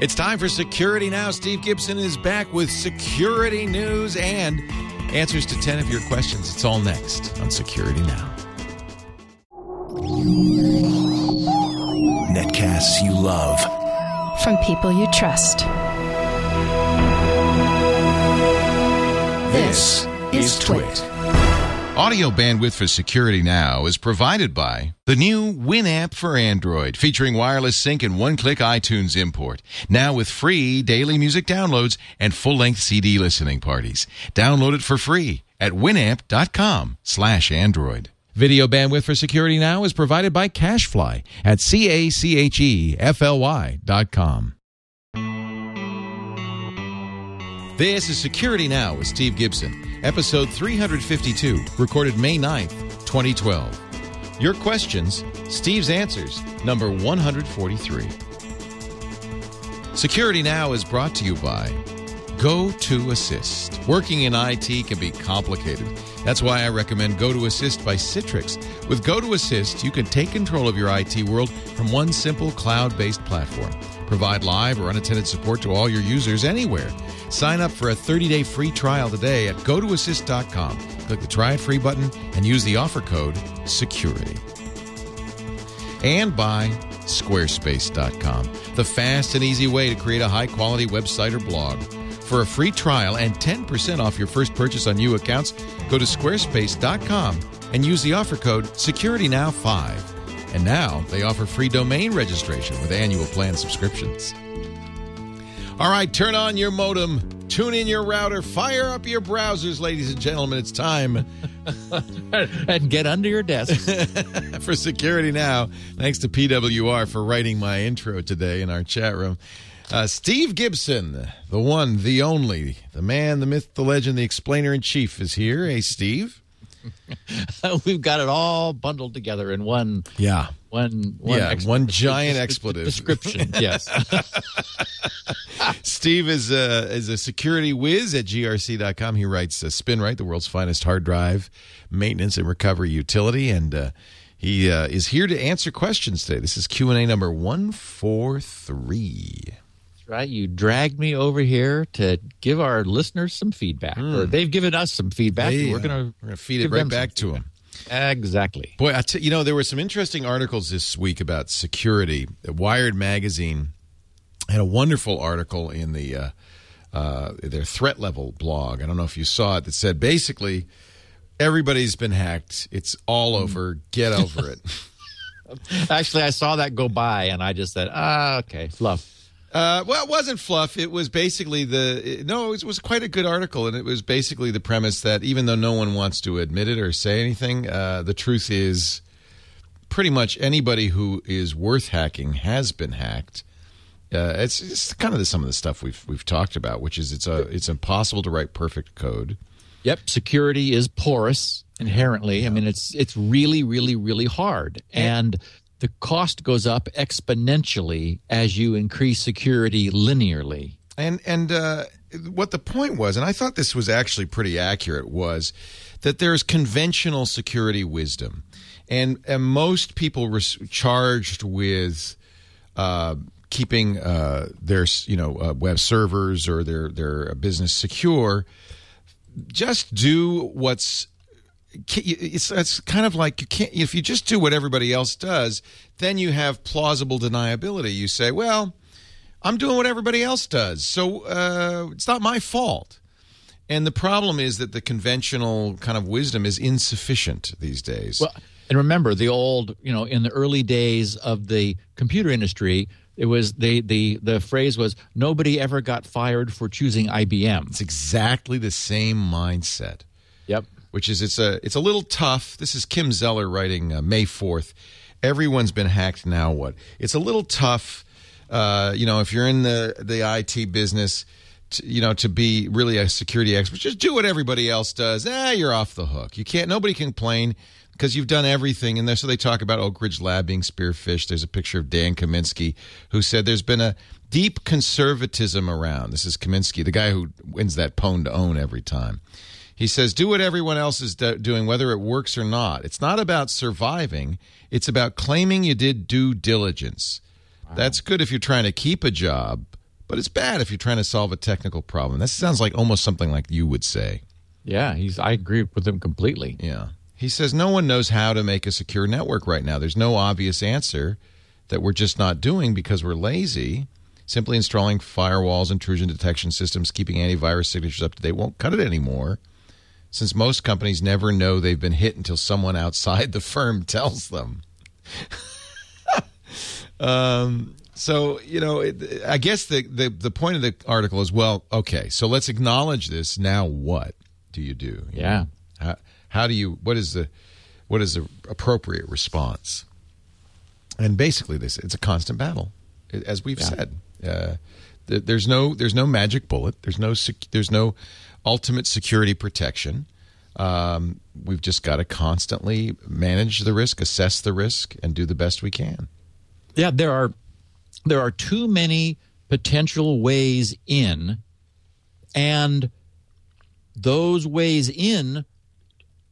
It's time for Security Now. Steve Gibson is back with security news and answers to 10 of your questions. It's all next on Security Now. Netcasts you love. From people you trust. This is Twit. Audio bandwidth for Security Now is provided by the new Winamp for Android, featuring wireless sync and one-click iTunes import. Now with free daily music downloads and full-length CD listening parties. Download it for free at winamp.com slash Android. Video bandwidth for Security Now is provided by Cachefly at C-A-C-H-E-F-L-Y dot com. This is Security Now with Steve Gibson, episode 352, recorded May 9th, 2012. Your questions, Steve's answers, number 143. Security Now is brought to you by Go to Assist. Working in IT can be complicated. That's why I recommend Go to Assist by Citrix. With Go to Assist, you can take control of your IT world from one simple cloud based platform. Provide live or unattended support to all your users anywhere. Sign up for a 30 day free trial today at gotoassist.com. Click the try free button and use the offer code SECURITY. And by squarespace.com, the fast and easy way to create a high quality website or blog. For a free trial and 10% off your first purchase on new accounts, go to squarespace.com and use the offer code SecurityNow5. And now they offer free domain registration with annual plan subscriptions. All right, turn on your modem, tune in your router, fire up your browsers, ladies and gentlemen. It's time and get under your desk. for Security Now. Thanks to PWR for writing my intro today in our chat room. Uh, Steve Gibson, the one, the only, the man, the myth, the legend, the explainer in chief is here. Hey, Steve. We've got it all bundled together in one. Yeah. One, one yeah, ex- one giant expletive. description. Yes. Steve is a, is a security whiz at grc.com. He writes uh, SpinRite, the world's finest hard drive maintenance and recovery utility, and uh, he uh, is here to answer questions today. This is Q and A number one four three. Right. You dragged me over here to give our listeners some feedback, or they've given us some feedback. and we're gonna we're gonna feed it right back to them. exactly. Boy, I t- you know there were some interesting articles this week about security. Wired magazine had a wonderful article in the uh, uh, their threat level blog. I don't know if you saw it. That said basically everybody's been hacked. It's all over. Get over it. Actually, I saw that go by, and I just said, "Ah, okay, fluff." Uh, well, it wasn't fluff. It was basically the it- no. It was, quite a good article, and it was basically the premise that even though no one wants to admit it or say anything, uh, the truth is, pretty much anybody who is worth hacking has been hacked. Uh, it's, it's kind of the, some of the stuff we've we've talked about, which is it's a it's impossible to write perfect code. Yep, security is porous inherently. I mean, it's it's really, really, really hard, and the cost goes up exponentially as you increase security linearly. And and uh, what the point was, and I thought this was actually pretty accurate, was that there's conventional security wisdom, and and most people were charged with uh, keeping uh, their you know uh, web servers or their their business secure. Just do what's it's it's kind of like you can't if you just do what everybody else does, then you have plausible deniability. You say, well. I'm doing what everybody else does, so uh, it's not my fault. And the problem is that the conventional kind of wisdom is insufficient these days. Well, and remember the old, you know, in the early days of the computer industry, it was the the the phrase was nobody ever got fired for choosing IBM. it's exactly the same mindset. Yep. Which is it's a it's a little tough. This is Kim Zetter writing uh, May fourth. Everyone's been hacked. Now what? It's a little tough. Uh, you know, if you're in the the IT business, to, you know, to be really a security expert, just do what everybody else does. Ah, you're off the hook. You can't. Nobody can complain because you've done everything. And there, so they talk about Oak Ridge Lab being spear-phished. There's a picture of Dan Kaminsky who said there's been a deep conservatism around. This is Kaminsky, the guy who wins that Pwn2Own every time. He says, do what everyone else is do- doing, whether it works or not. It's not about surviving, it's about claiming you did due diligence. That's good if you're trying to keep a job, but it's bad if you're trying to solve a technical problem. That sounds like almost something like you would say. Yeah, he's. I agree with him completely. Yeah. He says no one knows how to make a secure network right now. There's no obvious answer that we're just not doing because we're lazy. Simply installing firewalls, intrusion detection systems, keeping antivirus signatures up to date won't cut it anymore, since most companies never know they've been hit until someone outside the firm tells them. um, so you know, it, I guess the, the the point of the article is well, okay, so let's acknowledge this. Now, what do you do? You Yeah. know? How, how do you? What is the what is the appropriate response? And basically, this it's a constant battle, as we've said. Uh, th- there's no there's no magic bullet. There's no sec- there's no ultimate security protection. Um, we've just got to constantly manage the risk, assess the risk, and do the best we can. Yeah, there are there are too many potential ways in, and those ways in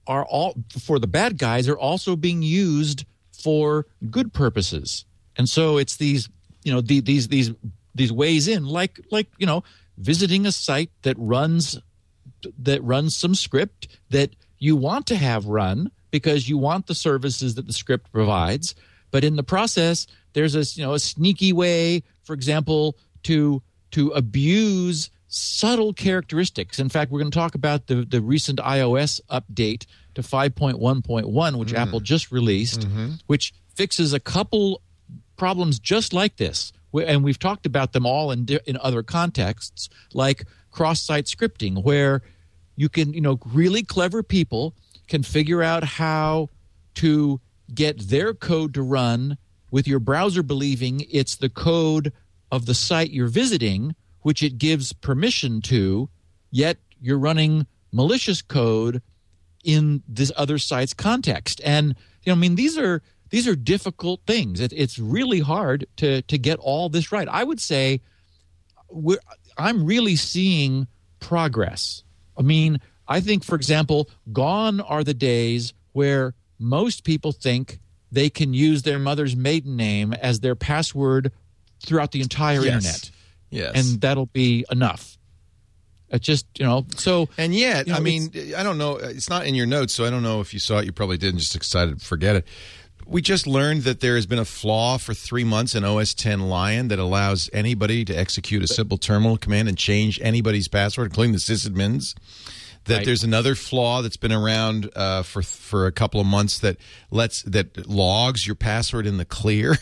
are all for the bad guys are also being used for good purposes. And so it's these you know the, these these these ways in like like you know visiting a site that runs that runs some script that you want to have run because you want the services that the script provides. But in the process there's a you know a sneaky way for example to to abuse subtle characteristics. In fact we're going to talk about the the recent iOS update to 5.1.1 which mm-hmm. Apple just released mm-hmm. which fixes a couple problems just like this. And we've talked about them all in in other contexts like cross-site scripting where you can you know really clever people can figure out how to get their code to run with your browser believing it's the code of the site you're visiting which it gives permission to yet you're running malicious code in this other site's context. And you know i mean these are these are difficult things. It, it's really hard to to get all this right. I would say we're, i'm really seeing progress i mean i think for example gone are the days where most people think they can use their mother's maiden name as their password throughout the entire Yes. internet Yes, and that'll be enough it just you know so And yet, You know, I mean, I don't know. It's not in your notes, so I don't know if you saw it. You probably didn't, just excited, to forget it. We just learned that there has been a flaw for three months in OS 10 Lion that allows anybody to execute a simple terminal command and change anybody's password, including the sysadmins. That Right. there's another flaw that's been around uh, for for a couple of months that lets that logs your password in the clear.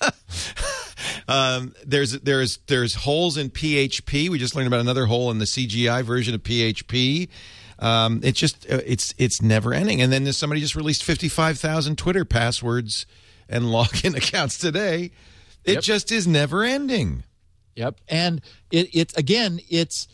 Um, there's there's there's holes in PHP. We just learned about another hole in the CGI version of PHP. Um, it's just uh, it's it's never ending. And then somebody just released 55,000 Twitter passwords and login accounts today. It Yep. just is never ending. Yep. And it, it's again, it's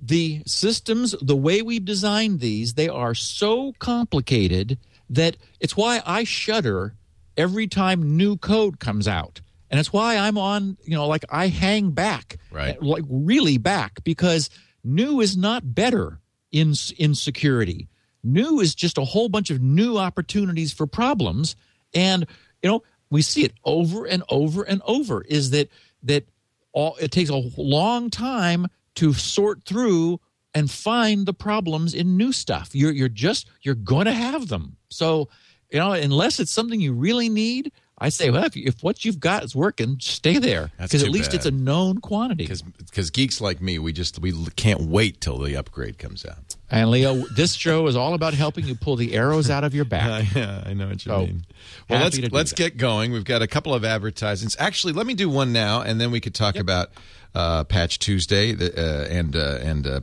the systems, the way we've designed these, they are so complicated that it's why I shudder every time new code comes out. And it's why I'm on, you know, like I hang back, Right. like really back, because new is not better in in security. New is just a whole bunch of new opportunities for problems, and you know we see it over and over and over. Is that that all? It takes a long time to sort through and find the problems in new stuff. You're you're just you're going to have them. So you know unless it's something you really need. I say, well, if, if what you've got is working, stay there because at least bad. it's a known quantity. Because geeks like me, we just we can't wait till the upgrade comes out. And Leo, this show is all about helping you pull the arrows out of your back. yeah, I know what you So, mean. Well, let's let's that. get going. We've got a couple of advertisements. Actually, let me do one now, and then we could talk about uh, Patch Tuesday. Uh, and uh, and uh,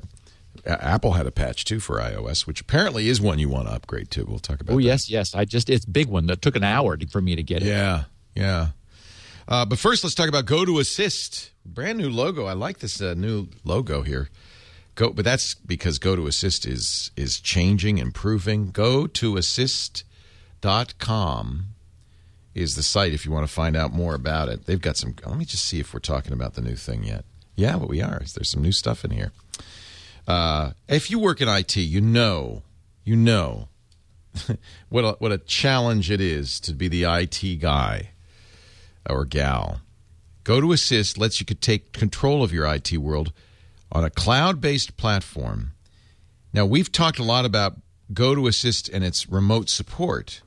Apple had a patch too for iOS, which apparently is one you want to upgrade to. We'll talk about. Oh that. yes, yes. I just it's a big one that took an hour for me to get it. Yeah, yeah. Uh, but first, let's talk about Go to Assist. Brand new logo. I like this uh, new logo here. Go, but that's because Go to Assist is is changing, improving. Go to assist.com is the site if you want to find out more about it. They've got some. Let me just see if we're talking about the new thing yet. Yeah, but we are. There's some new stuff in here. Uh, if you work in IT, you know, you know what a, what a challenge it is to be the IT guy or gal. Go to Assist lets you take control of your IT world on a cloud based platform. Now, we've talked a lot about Go to Assist and its remote support.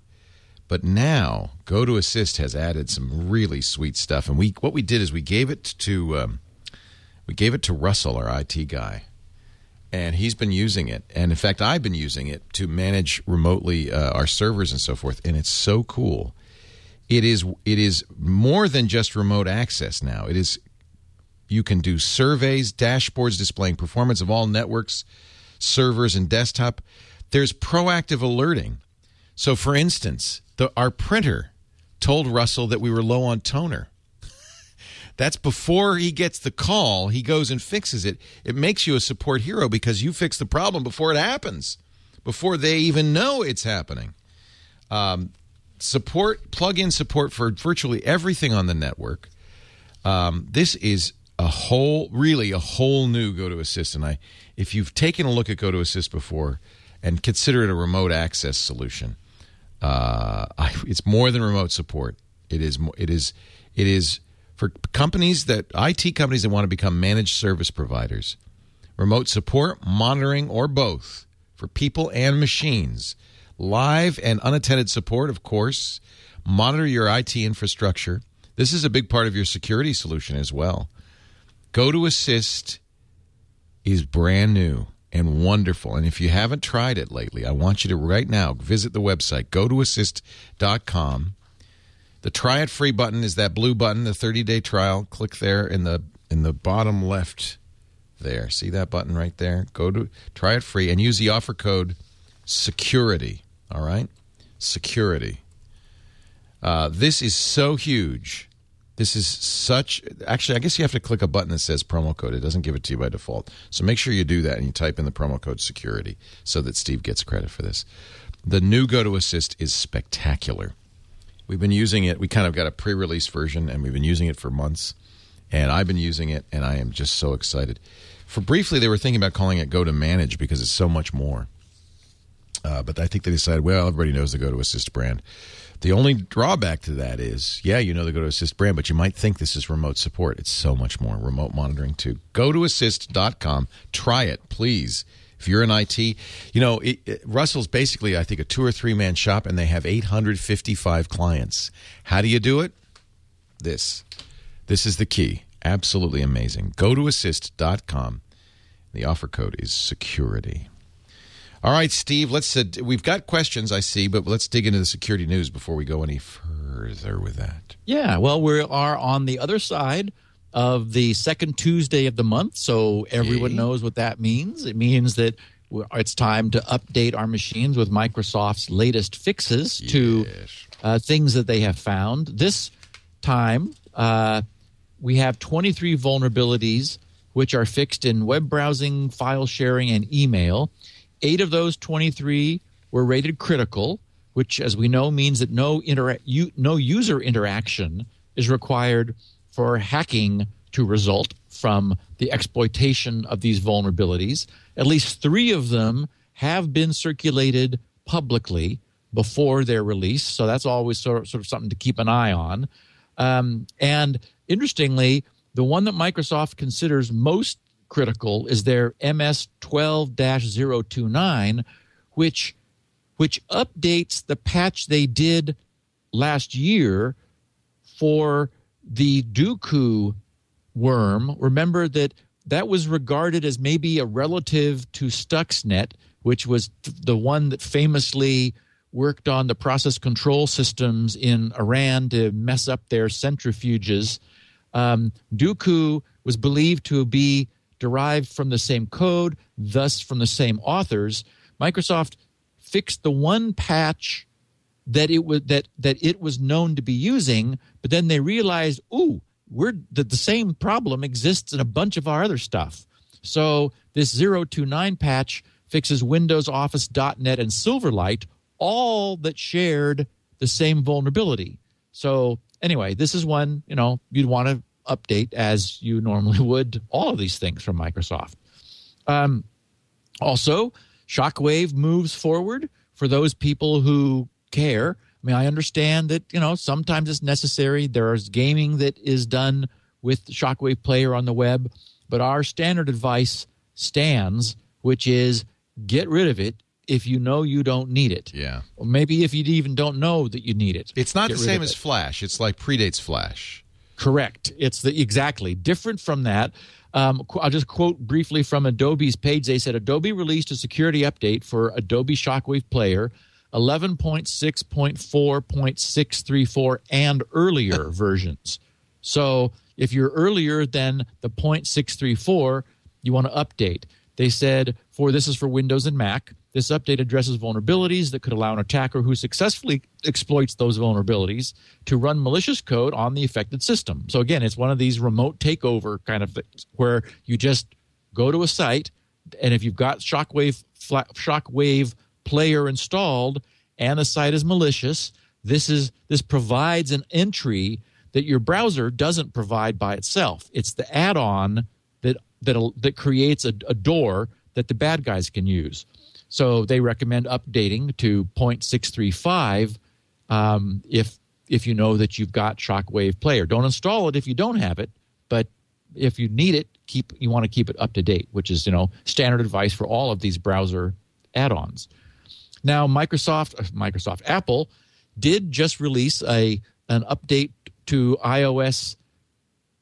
But now, Go to Assist has added some really sweet stuff, and we what we did is we gave it to um, we gave it to Russell, our IT guy, and he's been using it. And in fact, I've been using it to manage remotely uh, our servers and so forth, and it's so cool. It is it is more than just remote access now. It is you can do surveys, dashboards displaying performance of all networks, servers, and desktop. There's proactive alerting. So, for instance, the, our printer told Russell that we were low on toner. That's before he gets the call. He goes and fixes it. It makes you a support hero because you fix the problem before it happens, before they even know it's happening. Um, support, plug in support for virtually everything on the network. Um, this is a whole, really a whole new Go to Assist. And I, if you've taken a look at Go to Assist before and consider it a remote access solution, uh, I, it's more than remote support. It is, it is, it is for companies that IT companies that want to become managed service providers. Remote support, monitoring, or both for people and machines. Live and unattended support, of course. Monitor your IT infrastructure. This is a big part of your security solution as well. Go to Assist is brand new and wonderful. And if you haven't tried it lately, I want you to right now visit the website, go to assist.com. The try it free button is that blue button, the 30 day trial. Click there in the in the bottom left there. See that button right there? Go to try it free and use the offer code security. All right? Security. Uh, this is so huge this is such. Actually, I guess you have to click a button that says promo code. It doesn't give it to you by default. So make sure you do that and you type in the promo code security so that Steve gets credit for this. The new Go to Assist is spectacular. We've been using it. We kind of got a pre release version and we've been using it for months. And I've been using it and I am just so excited. For briefly, they were thinking about calling it Go to Manage because it's so much more. Uh, but I think they decided, well, everybody knows the Go to Assist brand. The only drawback to that is, yeah, you know the Go to Assist brand, but you might think this is remote support. It's so much more remote monitoring too. Go to assist.com. Try it, please. If you're in IT, you know, it, it, Russell's basically, I think, a two or three man shop, and they have 855 clients. How do you do it? This. This is the key. Absolutely amazing. Go to assist.com. The offer code is security. All right, Steve. Let's. Uh, we've got questions, I see, but let's dig into the security news before we go any further with that. Yeah. Well, we are on the other side of the second Tuesday of the month, so everyone knows what that means. It means that it's time to update our machines with Microsoft's latest fixes yes. to uh, things that they have found. This time, uh, we have 23 vulnerabilities which are fixed in web browsing, file sharing, and email. Eight of those 23 were rated critical, which, as we know, means that no, intera- u- no user interaction is required for hacking to result from the exploitation of these vulnerabilities. At least three of them have been circulated publicly before their release, so that's always sort of, sort of something to keep an eye on. Um, and interestingly, the one that Microsoft considers most critical is their MS 12 029, which, which updates the patch they did last year for the Duqu worm. Remember that that was regarded as maybe a relative to Stuxnet, which was the one that famously worked on the process control systems in Iran to mess up their centrifuges. Um, Duqu was believed to be derived from the same code, thus from the same authors. Microsoft fixed the one patch that it was that that it was known to be using, but then they realized, ooh, we're that the same problem exists in a bunch of our other stuff. So this 029 patch fixes Windows, Office, .NET, and Silverlight, all that shared the same vulnerability. So anyway, this is one you know you'd want to update as you normally would all of these things from Microsoft. Um, also, Shockwave moves forward for those people who care. I mean, I understand that you know sometimes it's necessary. There is gaming that is done with Shockwave Player on the web, but our standard advice stands, which is get rid of it if you know you don't need it. Yeah. Or maybe if you even don't know that you need it. It's not the same as it. Flash. It's like predates Flash. Correct. It's the exactly different from that. Um, I'll just quote briefly from Adobe's page. They said Adobe released a security update for Adobe Shockwave Player 11.6.4.634 and earlier versions. So if you're earlier than the .634, you want to update. They said for this is for Windows and Mac. This update addresses vulnerabilities that could allow an attacker who successfully exploits those vulnerabilities to run malicious code on the affected system. So again, it's one of these remote takeover kind of things where you just go to a site and if you've got Shockwave fla- Shockwave player installed and the site is malicious, this is this provides an entry that your browser doesn't provide by itself. It's the add-on that that that creates a, a door that the bad guys can use. So they recommend updating to 0.635 um, if if you know that you've got Shockwave Player. Don't install it if you don't have it, but if you need it, keep you want to keep it up to date, which is you know standard advice for all of these browser add-ons. Now, Microsoft, uh, Microsoft, Apple did just release a an update to iOS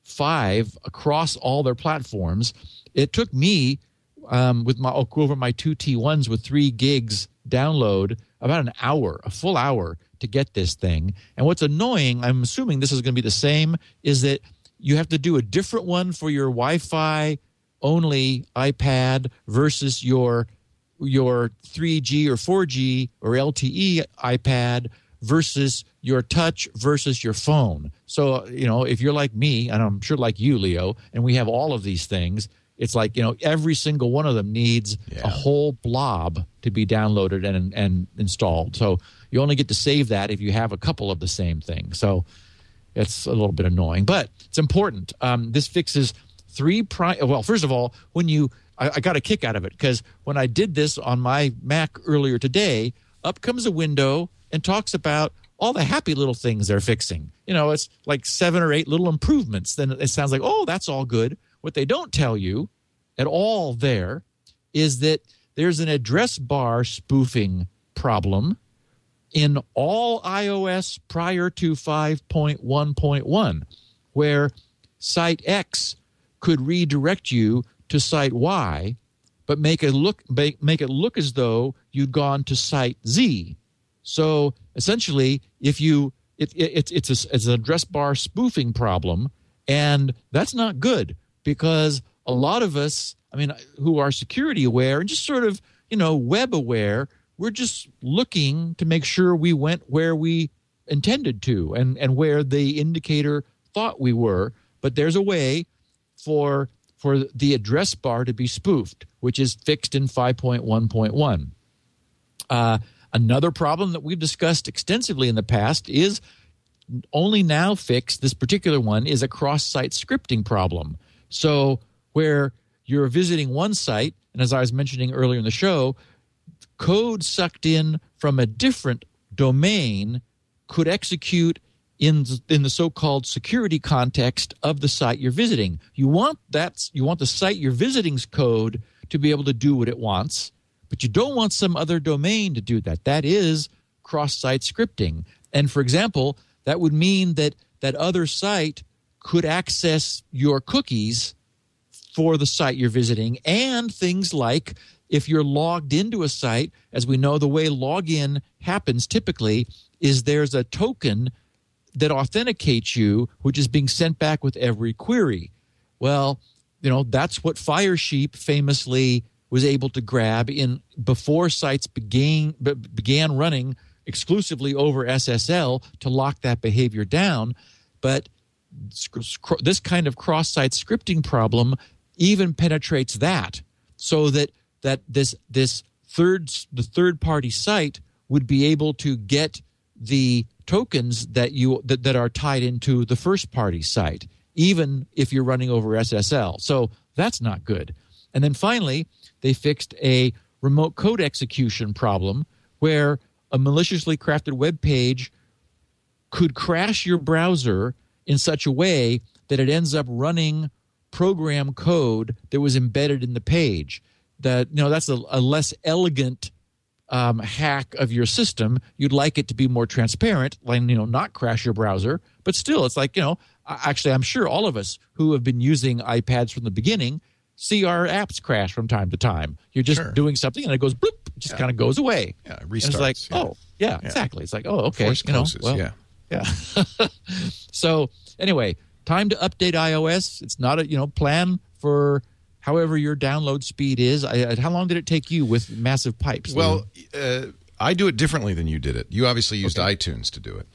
five across all their platforms. It took me um, with my go over my two T1s with three gigs download about an hour, a full hour to get this thing. And what's annoying, I'm assuming this is going to be the same, is that you have to do a different one for your Wi-Fi only iPad versus your your 3G or 4G or LTE iPad versus your touch versus your phone. So, you know, if you're like me, and I'm sure like you, Leo, and we have all of these things, it's like, you know, every single one of them needs Yeah. a whole blob to be downloaded and, and installed. So you only get to save that if you have a couple of the same thing. So it's a little bit annoying, but it's important. Um, this fixes three pri- well first of all when you I, I got a kick out of it because when i did this on my mac earlier today up comes a window and talks about all the happy little things they're fixing. You know it's like seven or eight little improvements. Then it sounds like oh that's all good. What they don't tell you at all there is that there's an address bar spoofing problem in all iOS prior to 5.1.1, where site X could redirect you to site Y, but make it look make, make it look as though you'd gone to site Z. So essentially, if you it, it, it's it's, a, it's an address bar spoofing problem, and that's not good because a lot of us, I mean, who are security aware and just sort of you know web aware, we're just looking to make sure we went where we intended to and and where the indicator thought we were. But there's a way for for the address bar to be spoofed, which is fixed in 5.1.1. Uh, another problem that we've discussed extensively in the past is only now fixed. This particular one is a cross site scripting problem. So, where you're visiting one site, and as I was mentioning earlier in the show, code sucked in from a different domain could execute in in the so-called security context of the site you're visiting. You want that you want the site you're visiting's code to be able to do what it wants, but you don't want some other domain to do that. That is cross-site scripting. And for example, that would mean that that other site could access your cookies for the site you're visiting and things like if you're logged into a site as we know the way login happens typically is there's a token that authenticates you which is being sent back with every query. Well you know that's what firesheep famously was able to grab in before sites began began running exclusively over ssl to lock that behavior down. But this kind of cross-site scripting problem even penetrates that so that that this this third the third party site would be able to get the tokens that you that, that are tied into the first party site even if you're running over SSL so that's not good and then finally they fixed a remote code execution problem where a maliciously crafted web page could crash your browser in such a way that it ends up running program code that was embedded in the page. That you know that's a, a less elegant um, hack of your system. You'd like it to be more transparent, like you know, not crash your browser, but still, it's like you know. Actually, I'm sure all of us who have been using iPads from the beginning see our apps crash from time to time. You're just Sure. doing something and it goes bloop, just kind of goes away. Yeah, it And it's like, yeah. oh, yeah, exactly. It's like, oh, okay. Force you know, closes. well, yeah. yeah. so anyway, time to update iOS. It's not a you know plan for however your download speed is. I, I- how long did it take you with massive pipes? Well, uh, I do it differently than you did it. You obviously used iTunes to do it.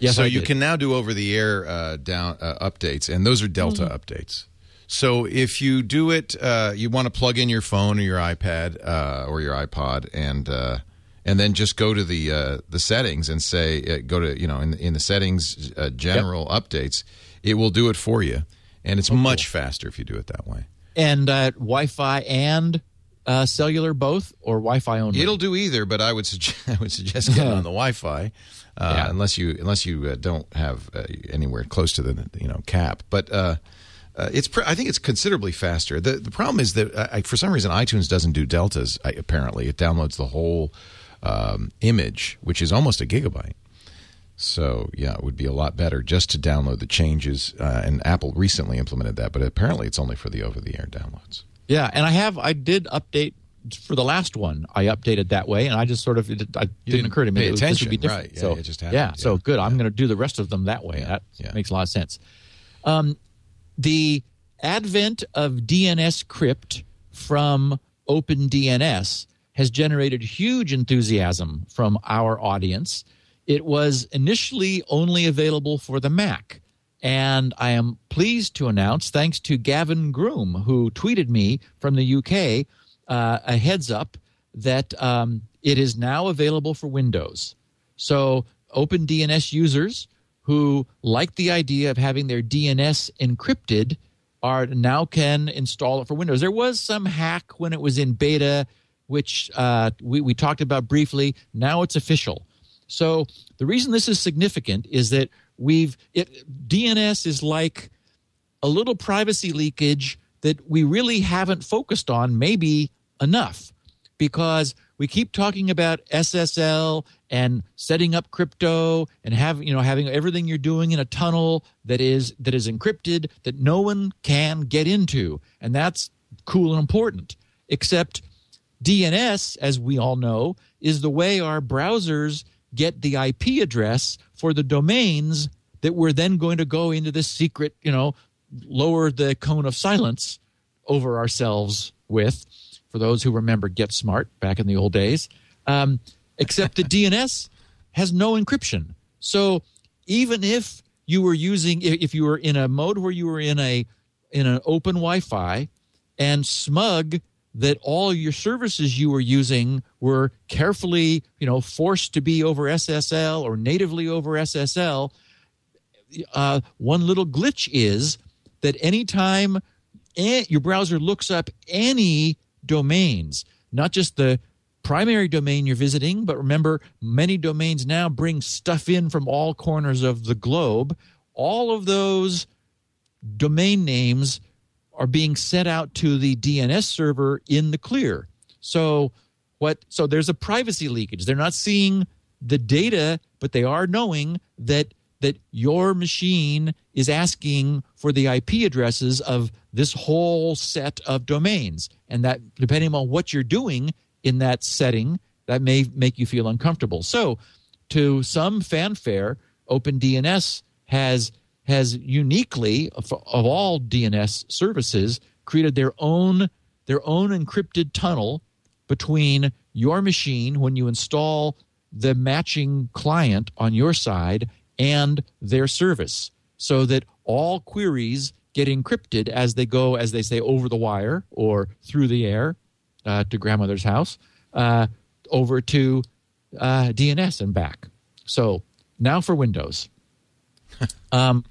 Yes, so I you did. can now do over the air uh, down uh, updates, and those are Delta Mm-hmm. updates. So if you do it, uh, you want to plug in your phone or your iPad uh, or your iPod, and uh, and then just go to the uh, the settings and say uh, go to you know in in the settings uh, general updates. It will do it for you, and Oh, it's much faster if you do it that way. And uh, Wi-Fi and uh, cellular both, or Wi-Fi only. It'll do either, but I would suggest I would suggest getting on the Wi-Fi, uh, Yeah. unless you unless you uh, don't have uh, anywhere close to the you know cap. But uh, uh, it's pr- I think it's considerably faster. the The problem is that I, for some reason iTunes doesn't do deltas. I, apparently, it downloads the whole um, image, which is almost a gigabyte. So yeah, it would be a lot better just to download the changes. Uh, and Apple recently implemented that, but apparently it's only for the over-the-air downloads. Yeah, and I have I did update for the last one. I updated that way, and I just sort of it, I didn't, didn't occur to me pay was- this be attention, different. right. Yeah, so it just happened, yeah, so yeah. good. I'm going to do the rest of them that way. that yeah. makes a lot of sense. Um, the advent of DNS crypt from OpenDNS has generated huge enthusiasm from our audience. It was initially only available for the Mac. And I am pleased to announce, thanks to Gavin Groom, who tweeted me from the UK, uh, a heads up that um, it is now available for Windows. So, OpenDNS users who like the idea of having their DNS encrypted are now can install it for Windows. There was some hack when it was in beta, which uh, we, we talked about briefly. Now it's official. So the reason this is significant is that we've it, DNS is like a little privacy leakage that we really haven't focused on maybe enough because we keep talking about SSL and setting up crypto and having you know having everything you're doing in a tunnel that is that is encrypted that no one can get into. And that's cool and important except DNS as we all know is the way our browsers get the IP address for the domains that we're then going to go into this secret you know lower the cone of silence over ourselves with for those who remember Get Smart back in the old days. Um, except the DNS has no encryption. So even if you were using, if you were in a mode where you were in a in an open Wi-Fi and smug that all your services you were using were carefully, you know, forced to be over SSL or natively over SSL, uh, one little glitch is that anytime a- your browser looks up any domains, not just the primary domain you're visiting, but remember, many domains now bring stuff in from all corners of the globe. All of those domain names are being sent out to the DNS server in the clear. So what so there's a privacy leakage. They're not seeing the data, but they are knowing that that your machine is asking for the IP addresses of this whole set of domains. And that depending on what you're doing in that setting, that may make you feel uncomfortable. So to some fanfare, OpenDNS has has uniquely of, of all DNS services created their own their own encrypted tunnel between your machine when you install the matching client on your side and their service so that all queries get encrypted as they go as they say over the wire or through the air uh, to grandmother's house uh, over to uh, DNS and back. So now for Windows. Um,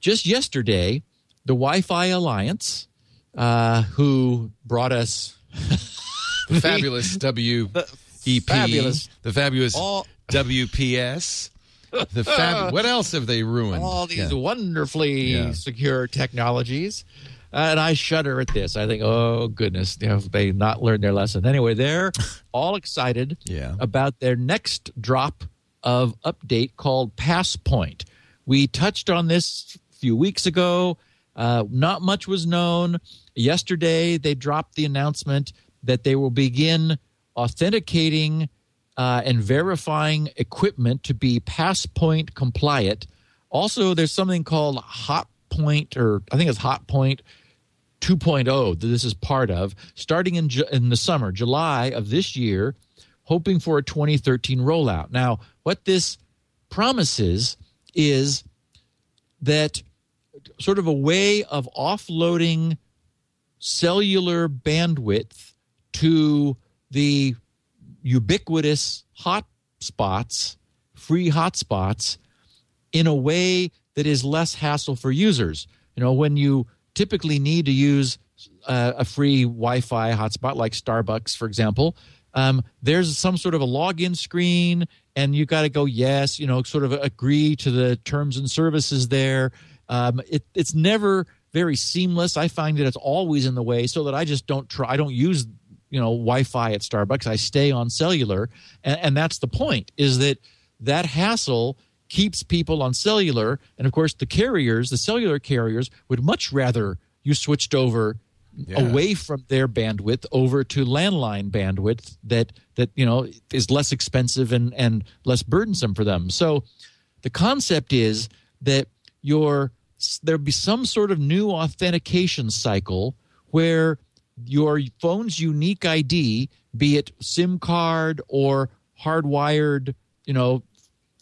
just yesterday, the Wi-Fi Alliance, uh, who brought us The fabulous WEP, fabulous- the fabulous all- WPS. the fab. What else have they ruined? all these Yeah. wonderfully Yeah. secure technologies. And I shudder at this. I think, oh goodness, you know, they not learned their lesson. Anyway, they're all excited Yeah. about their next drop of update called Passpoint. We touched on this a few weeks ago. Uh, not much was known. Yesterday, they dropped the announcement that they will begin authenticating uh, and verifying equipment to be Passpoint compliant. Also, there's something called Hotpoint, or I think it's Hotpoint 2.0 that this is part of, starting in, Ju- in the summer, July of this year, hoping for a 2013 rollout. Now, what this promises is that sort of a way of offloading cellular bandwidth to the ubiquitous hotspots, free hotspots, in a way that is less hassle for users. You know, when you typically need to use uh, a free Wi-Fi hotspot like Starbucks, for example, um, there's some sort of a login screen, and you got to go yes, you know, sort of agree to the terms and services there. Um, it, it's never very seamless. I find that it's always in the way, so that I just don't try. I don't use you know Wi-Fi at Starbucks. I stay on cellular, and, and that's the point. Is that that hassle keeps people on cellular, and of course the carriers, the cellular carriers, would much rather you switched over Yeah. away from their bandwidth over to landline bandwidth that that you know is less expensive and and less burdensome for them. So the concept is that your there'll be some sort of new authentication cycle where your phone's unique ID, be it SIM card or hardwired, you know,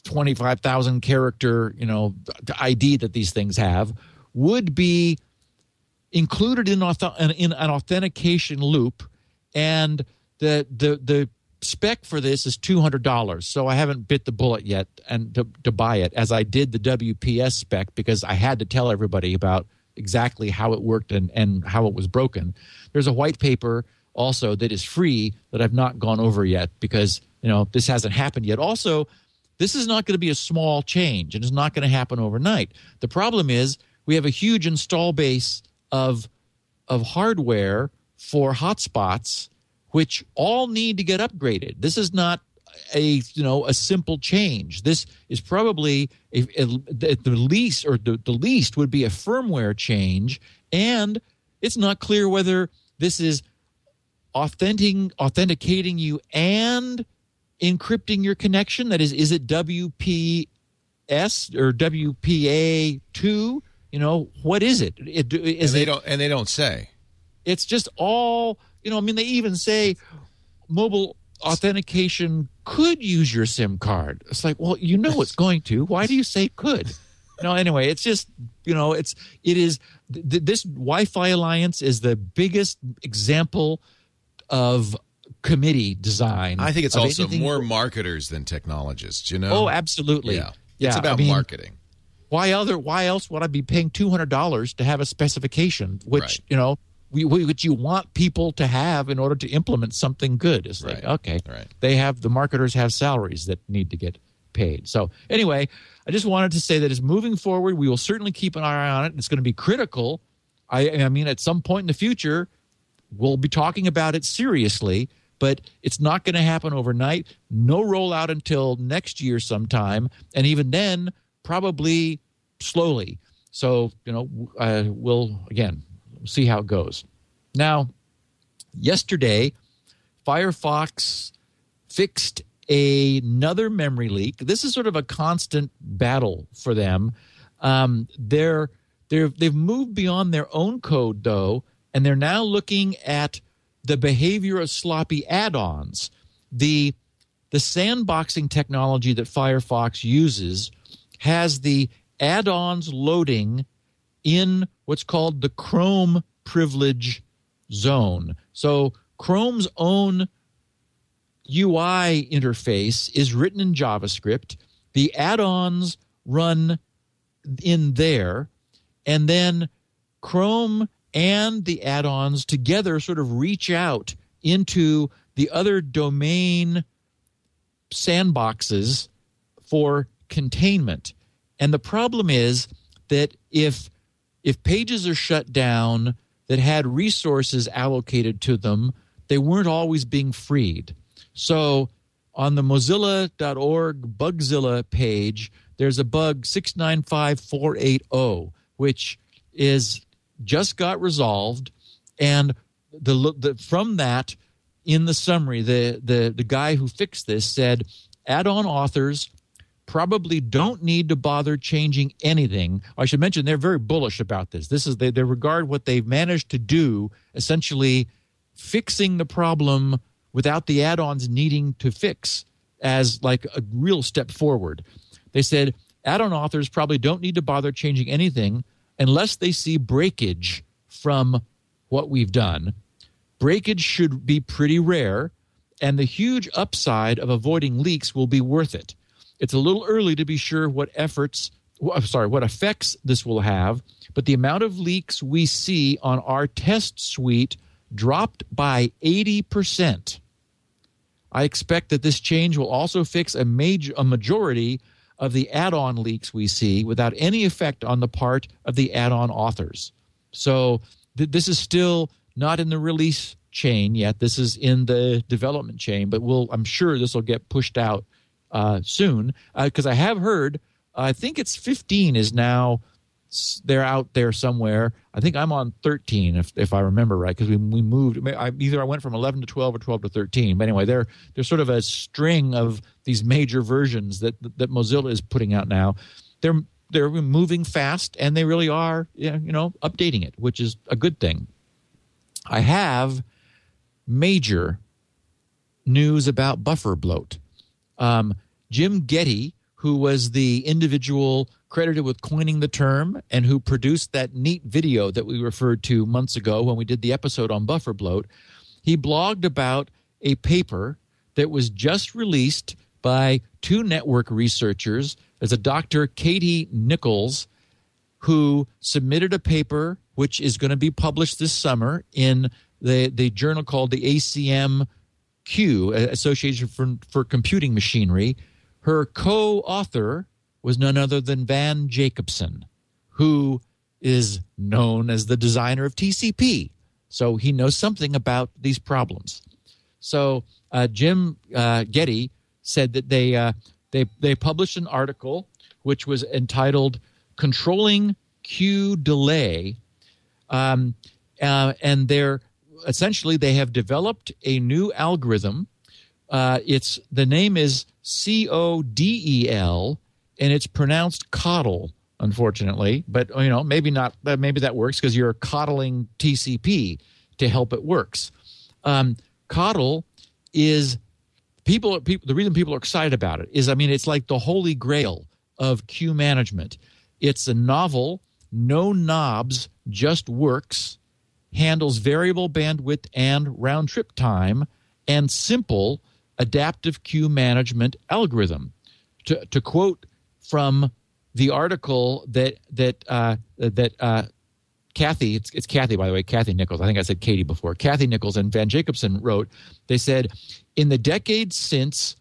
25,000 character, you know, ID that these things have, would be included in, in an authentication loop. And the, the, the spec for this is $200. So I haven't bit the bullet yet and to, to buy it as I did the WPS spec because I had to tell everybody about exactly how it worked and, and how it was broken. There's a white paper also that is free that I've not gone over yet because, you know, this hasn't happened yet. Also, this is not going to be a small change and it's not going to happen overnight. The problem is we have a huge install base of of hardware for hotspots which all need to get upgraded. This is not a you know a simple change. This is probably at the least or the, the least would be a firmware change, and it's not clear whether this is authentic, authenticating you and encrypting your connection. That is, is it WPS or WPA two? You know what is it? it And is they it don't. And they don't say. it's just all you know i mean they even say mobile authentication could use your sim card it's like well you know it's going to why do you say could no anyway it's just you know it's it is th- th- this wi-fi alliance is the biggest example of committee design I think it's also more marketers than technologists. You know. oh absolutely Yeah. yeah It's about I mean, marketing. Why other why else would I be paying two hundred dollars to have a specification, which Right. you know, we, we, which you want people to have in order to implement something good? It's like Right. okay, Right. they have the marketers have salaries that need to get paid. So anyway, I just wanted to say that as moving forward, we will certainly keep an eye on it. It's going to be critical. I, I mean, at some point in the future, we'll be talking about it seriously, but it's not going to happen overnight. No rollout until next year sometime, and even then, probably slowly. So, you know, uh, we'll again see how it goes. Now, yesterday, Firefox fixed another memory leak. This is sort of a constant battle for them. Um, they're they're they've moved beyond their own code though, and they're now looking at the behavior of sloppy add-ons. The the sandboxing technology that Firefox uses has the add-ons loading in what's called the Chrome privilege zone. So Chrome's own UI interface is written in JavaScript. The add-ons run in there, and then Chrome and the add-ons together sort of reach out into the other domain sandboxes for containment. And the problem is that if if pages are shut down that had resources allocated to them, they weren't always being freed. So on the mozilla.org bugzilla page, there's a bug 695480 which is just got resolved and the, the from that in the summary the the the guy who fixed this said add-on authors probably don't need to bother changing anything. I should mention they're very bullish about this. This is they, they regard what they've managed to do essentially fixing the problem without the add-ons needing to fix as like a real step forward. They said add-on authors probably don't need to bother changing anything unless they see breakage from what we've done. Breakage should be pretty rare, and the huge upside of avoiding leaks will be worth it. It's a little early to be sure what efforts, I'm sorry, what effects this will have, but the amount of leaks we see on our test suite dropped by 80%. I expect that this change will also fix a major a majority of the add-on leaks we see without any effect on the part of the add-on authors. So th- this is still not in the release chain yet. This is in the development chain, but we'll I'm sure this will get pushed out uh, soon because uh, I have heard. I think it's 15 is now they're out there somewhere. I think I'm on 13 if if I remember right because we we moved. I, either I went from 11 to 12 or 12 to 13. But anyway, they're they're sort of a string of these major versions that that Mozilla is putting out now. They're they're moving fast and they really are you know updating it, which is a good thing. I have major news about buffer bloat. Um, Jim Gettys, who was the individual credited with coining the term and who produced that neat video that we referred to months ago when we did the episode on buffer bloat, he blogged about a paper that was just released by two network researchers. There's a Dr. Katie Nichols who submitted a paper which is going to be published this summer in the, the journal called the ACM Queue, Association for, for Computing Machinery. Her co author was none other than Van Jacobson, who is known as the designer of TCP. So he knows something about these problems. So uh, Jim uh, Gettys said that they, uh, they, they published an article which was entitled Controlling Queue Delay. Um, uh, and they're essentially they have developed a new algorithm. Uh, it's the name is C O D E L, and it's pronounced coddle. Unfortunately, but you know maybe not. Maybe that works because you're coddling TCP to help it works. Um, CODEL is people, people. The reason people are excited about it is, I mean, it's like the holy grail of queue management. It's a novel, no knobs, just works handles variable bandwidth and round trip time and simple adaptive queue management algorithm. To, to quote from the article that that uh, that uh, Kathy, it's, it's Kathy by the way, Kathy Nichols. I think I said Katie before. Kathy Nichols and Van Jacobson wrote. They said, in the decades since,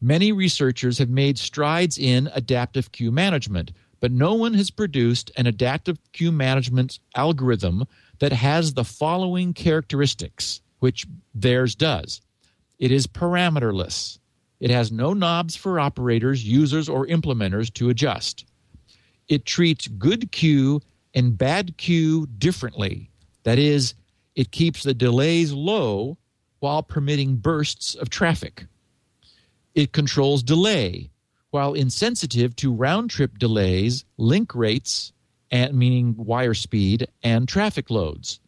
many researchers have made strides in adaptive queue management, but no one has produced an adaptive queue management algorithm that has the following characteristics, which theirs does it is parameterless. It has no knobs for operators, users, or implementers to adjust. It treats good queue and bad queue differently. That is, it keeps the delays low while permitting bursts of traffic. It controls delay while insensitive to round trip delays, link rates, and meaning wire speed and traffic loads.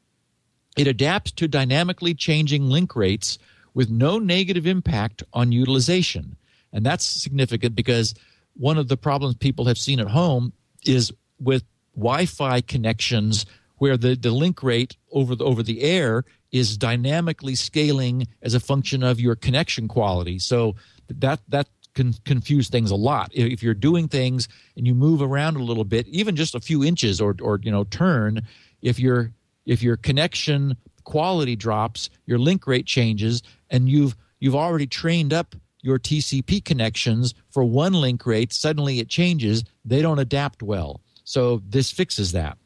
It adapts to dynamically changing link rates with no negative impact on utilization. And that's significant because one of the problems people have seen at home is with Wi-Fi connections where the, the link rate over the over the air is dynamically scaling as a function of your connection quality. So that that can confuse things a lot. If you're doing things and you move around a little bit, even just a few inches or or you know turn, if your if your connection quality drops, your link rate changes, and you've you've already trained up your TCP connections for one link rate, suddenly it changes. They don't adapt well. So this fixes that.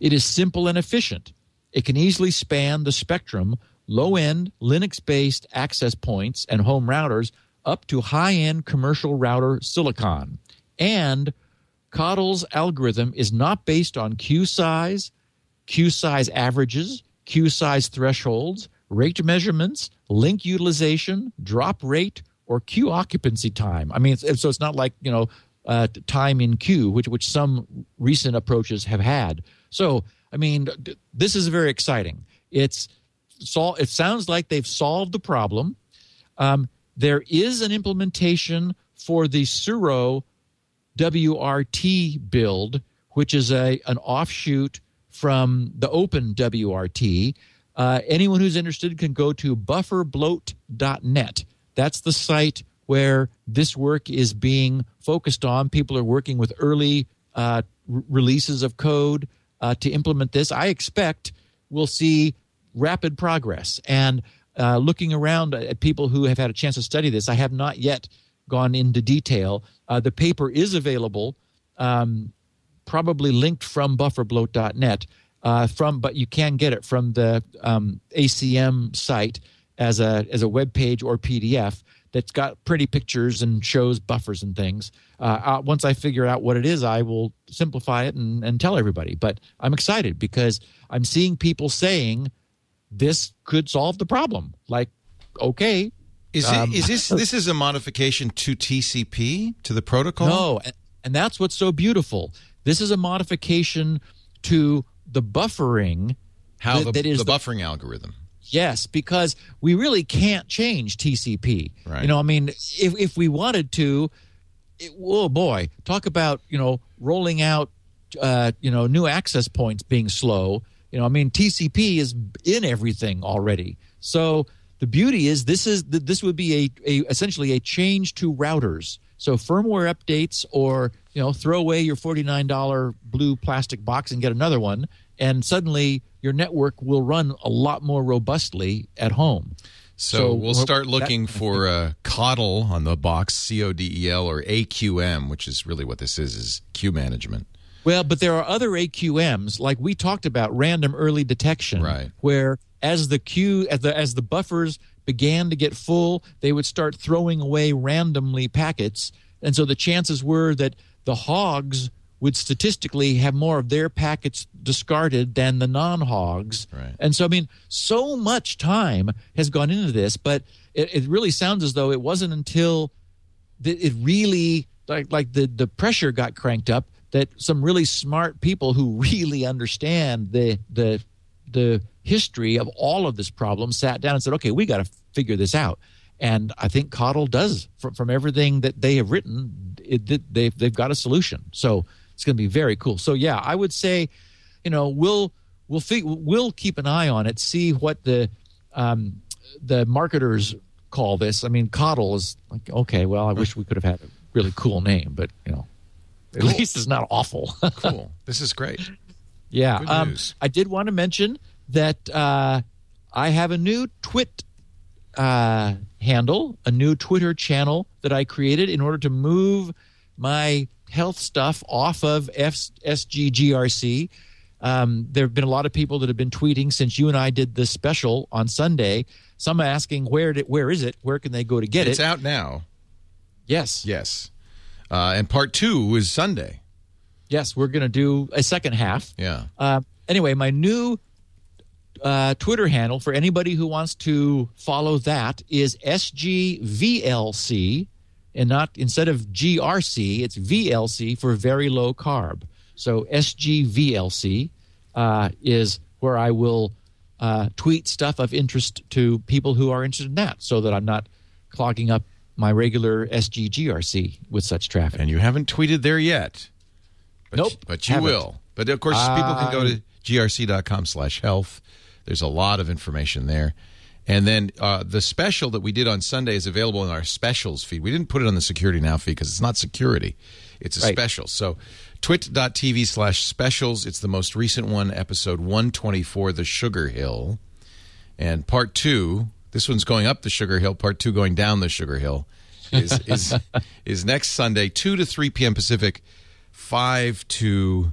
It is simple and efficient. It can easily span the spectrum, low end Linux based access points and home routers up to high end commercial router silicon. And CODEL's algorithm is not based on queue size, queue size averages, queue size thresholds, rate measurements, link utilization, drop rate, or queue occupancy time. I mean, so it's not like you know uh, time in queue, which which some recent approaches have had. So I mean, this is very exciting. It's sol- It sounds like they've solved the problem. Um, there is an implementation for the Suro WRT build, which is a an offshoot from the Open WRT. Uh, anyone who's interested can go to bufferbloat.net. That's the site where this work is being focused on. People are working with early uh, r- releases of code uh, to implement this. I expect we'll see rapid progress. And uh, looking around at people who have had a chance to study this, I have not yet gone into detail. Uh, the paper is available, um, probably linked from bufferbloat.net. Uh, from, but you can get it from the um, ACM site as a as a web page or PDF that's got pretty pictures and shows buffers and things. Uh, uh, once I figure out what it is, I will simplify it and, and tell everybody. But I'm excited because I'm seeing people saying this could solve the problem. Like, okay, is, um, it, is this this is a modification to TCP to the protocol? No, and that's what's so beautiful. This is a modification to the buffering. How that, the, that is the, the buffering algorithm. Yes, because we really can't change TCP. Right. You know, I mean, if if we wanted to, it, oh boy, talk about you know rolling out, uh, you know, new access points being slow. You know, I mean, TCP is in everything already. So the beauty is this is this would be a, a essentially a change to routers. So firmware updates, or you know, throw away your forty nine dollar blue plastic box and get another one, and suddenly your network will run a lot more robustly at home. So, so we'll start looking that, for uh, CODEL on the box, C O D E L, or AQM, which is really what this is, is queue management. Well, but there are other AQMs, like we talked about, random early detection, right. where as the queue, as the as the buffers began to get full, they would start throwing away randomly packets, and so the chances were that the hogs would statistically have more of their packets discarded than the non-hogs. Right. And so, I mean, so much time has gone into this, but it, it really sounds as though it wasn't until it really like like the the pressure got cranked up that some really smart people who really understand the the the history of all of this problem sat down and said, "Okay, we got to figure this out." And I think CODEL does from, from everything that they have written. It, they've they've got a solution. So it's going to be very cool. So yeah, I would say, you know, we'll we'll we'll keep an eye on it, see what the um, the marketers call this. I mean, CODEL is like okay. Well, I wish we could have had a really cool name, but you know, at cool. least it's not awful. cool. This is great. Yeah. Um, I did want to mention that uh, I have a new Twit uh, handle, a new Twitter channel that I created in order to move my health stuff off of F- SGGRC. Um, there have been a lot of people that have been tweeting since you and I did this special on Sunday. Some asking where did, where is it? Where can they go to get it's it? It's out now. Yes. Yes. Uh, and part two is Sunday. Yes, we're going to do a second half. Yeah. Uh, anyway, my new uh, Twitter handle for anybody who wants to follow that is SGVLC and not instead of GRC, it's VLC for very low carb. So SGVLC uh, is where I will uh, tweet stuff of interest to people who are interested in that, so that I'm not clogging up my regular SGGRC with such traffic. And you haven't tweeted there yet. But, nope. But you haven't. will. But of course, people can go to grc.com slash health. There's a lot of information there. And then uh, the special that we did on Sunday is available in our specials feed. We didn't put it on the Security Now feed because it's not security, it's a right. special. So twit.tv slash specials. It's the most recent one, episode 124, The Sugar Hill. And part two, this one's going up the Sugar Hill, part two going down the Sugar Hill. is is is next Sunday, two to three p.m. Pacific, five to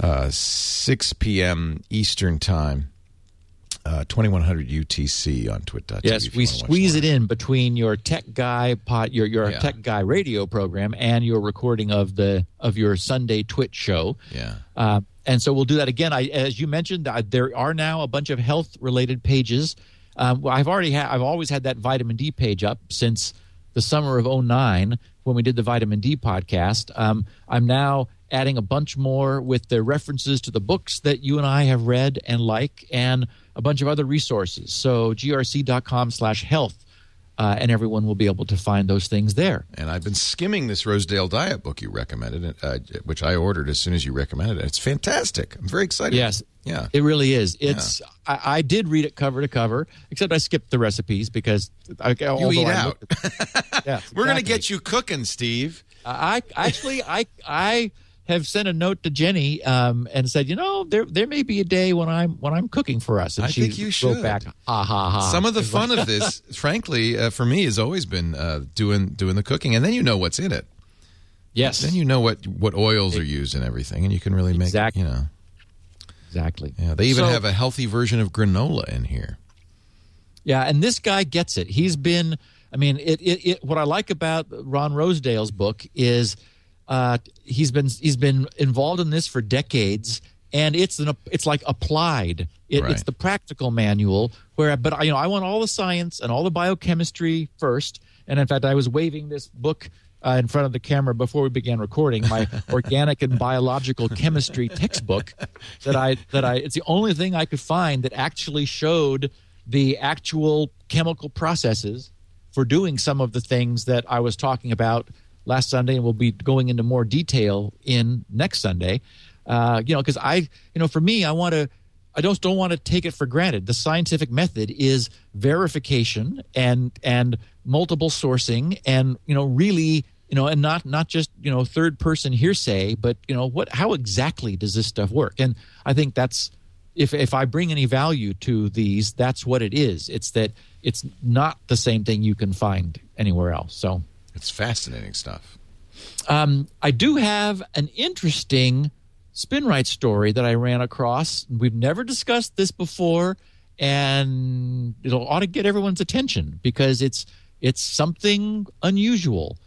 uh, six p.m. Eastern time. Uh, 2100 UTC on twit.tv. Yes, we squeeze it in between your tech guy pot, your your Yeah. tech guy radio program and your recording of the of your Sunday TWiT show. Yeah. Uh, and so we'll do that again. I, as you mentioned, uh, there are now a bunch of health related pages. Um, well, I've already had, I've always had that vitamin D page up since the summer of 09 when we did the vitamin D podcast. Um, I'm now adding a bunch more with the references to the books that you and I have read and like, and a bunch of other resources. So grc.com slash health. Uh, and everyone will be able to find those things there. And I've been skimming this Rosedale diet book you recommended, uh, which I ordered as soon as you recommended it. It's fantastic. I'm very excited. Yes. Yeah. It really is. It's. I, I did read it cover to cover, except I skipped the recipes because I, You eat I out. yeah, We're going to get you cooking, Steve. I I- actually I I have sent a note to Jenny um, and said, you know, there there may be a day when I'm when I'm cooking for us. And I she think you should. back, ha ha ha. Some of the fun of this, frankly, uh, for me, has always been uh, doing doing the cooking, and then you know what's in it. yes, Then you know what what oils are used and everything, and you can really make Exactly. you know. exactly. Yeah, they even So- have a healthy version of granola in here. Yeah, and this guy gets it. He's been. I mean, it. It. it what I like about Ron Rosedale's book is uh, he's been he's been involved in this for decades, and it's an it's like applied. It, Right. It's the practical manual where, but you know, I want all the science and all the biochemistry first. And in fact, I was waving this book uh, in front of the camera before we began recording my organic and biological chemistry textbook that I that I it's the only thing I could find that actually showed the actual chemical processes for doing some of the things that I was talking about last Sunday, and we'll be going into more detail in next Sunday. Uh, you know, because I, you know, for me, I want to. I just don't want to take it for granted. The scientific method is verification and and multiple sourcing, and you know, really, you know, and not not just you know third person hearsay, but you know, what how exactly does this stuff work? And I think that's if if I bring any value to these, that's what it is. It's that it's not the same thing you can find anywhere else. So It's fascinating stuff. um, I do have an interesting Spinrite story that I ran across. We've never discussed this before, and it ought to get everyone's attention because it's it's something unusual.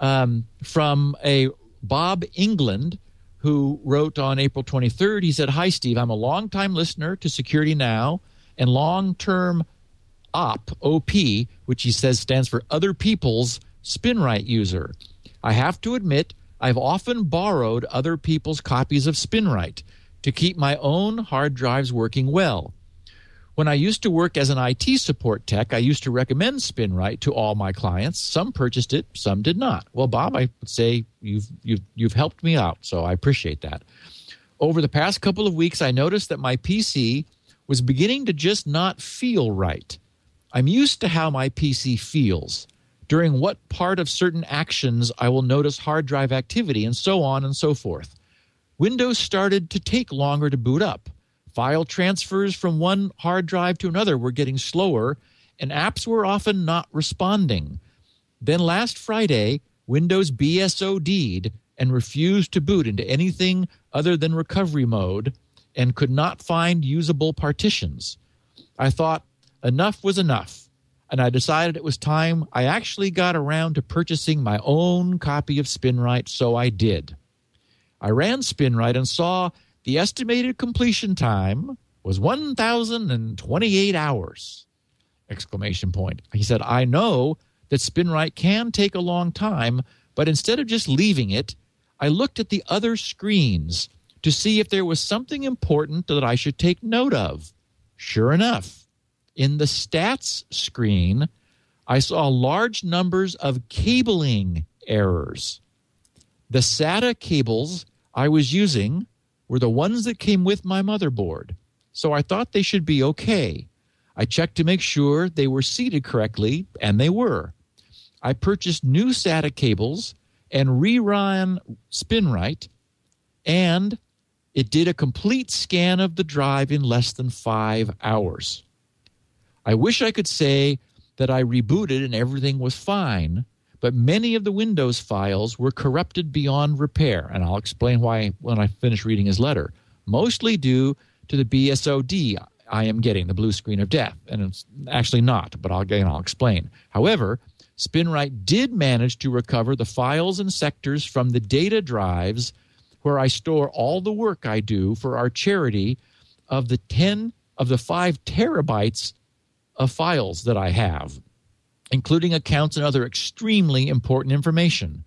Um, from a Bob England who wrote on April 23rd, he said, "Hi Steve, I'm a longtime listener to Security Now and long-term OP, OP, which he says stands for Other People's Spinrite User. I have to admit, I've often borrowed other people's copies of Spinrite to keep my own hard drives working well. When I used to work as an IT support tech, I used to recommend Spinrite to all my clients. Some purchased it, some did not. Well, Bob, I would say you've you've you've helped me out, so I appreciate that. Over the past couple of weeks, I noticed that my PC was beginning to just not feel right. I'm used to how my PC feels, during what part of certain actions I will notice hard drive activity, and so on and so forth. Windows started to take longer to boot up. File transfers from one hard drive to another were getting slower, and apps were often not responding. Then last Friday, Windows BSOD'd and refused to boot into anything other than recovery mode and could not find usable partitions. I thought enough was enough, and I decided it was time I actually got around to purchasing my own copy of Spinrite, so I did. I ran Spinrite and saw the estimated completion time was 1028 hours. Exclamation point. He said, "I know that Spinrite can take a long time, but instead of just leaving it, I looked at the other screens to see if there was something important that I should take note of. Sure enough, in the stats screen, I saw large numbers of cabling errors. The SATA cables I was using were the ones that came with my motherboard, so I thought they should be okay. I checked to make sure they were seated correctly, and they were. I purchased new SATA cables and reran Spinrite, and it did a complete scan of the drive in less than five hours. I wish I could say that I rebooted and everything was fine, but many of the Windows files were corrupted beyond repair, and I'll explain why when I finish reading his letter. Mostly due to the BSOD I am getting, the blue screen of death, and it's actually not, but I'll again I'll explain. However, SpinRite did manage to recover the files and sectors from the data drives where I store all the work I do for our charity of the 10 of the 5 terabytes of files that I have, including accounts and other extremely important information.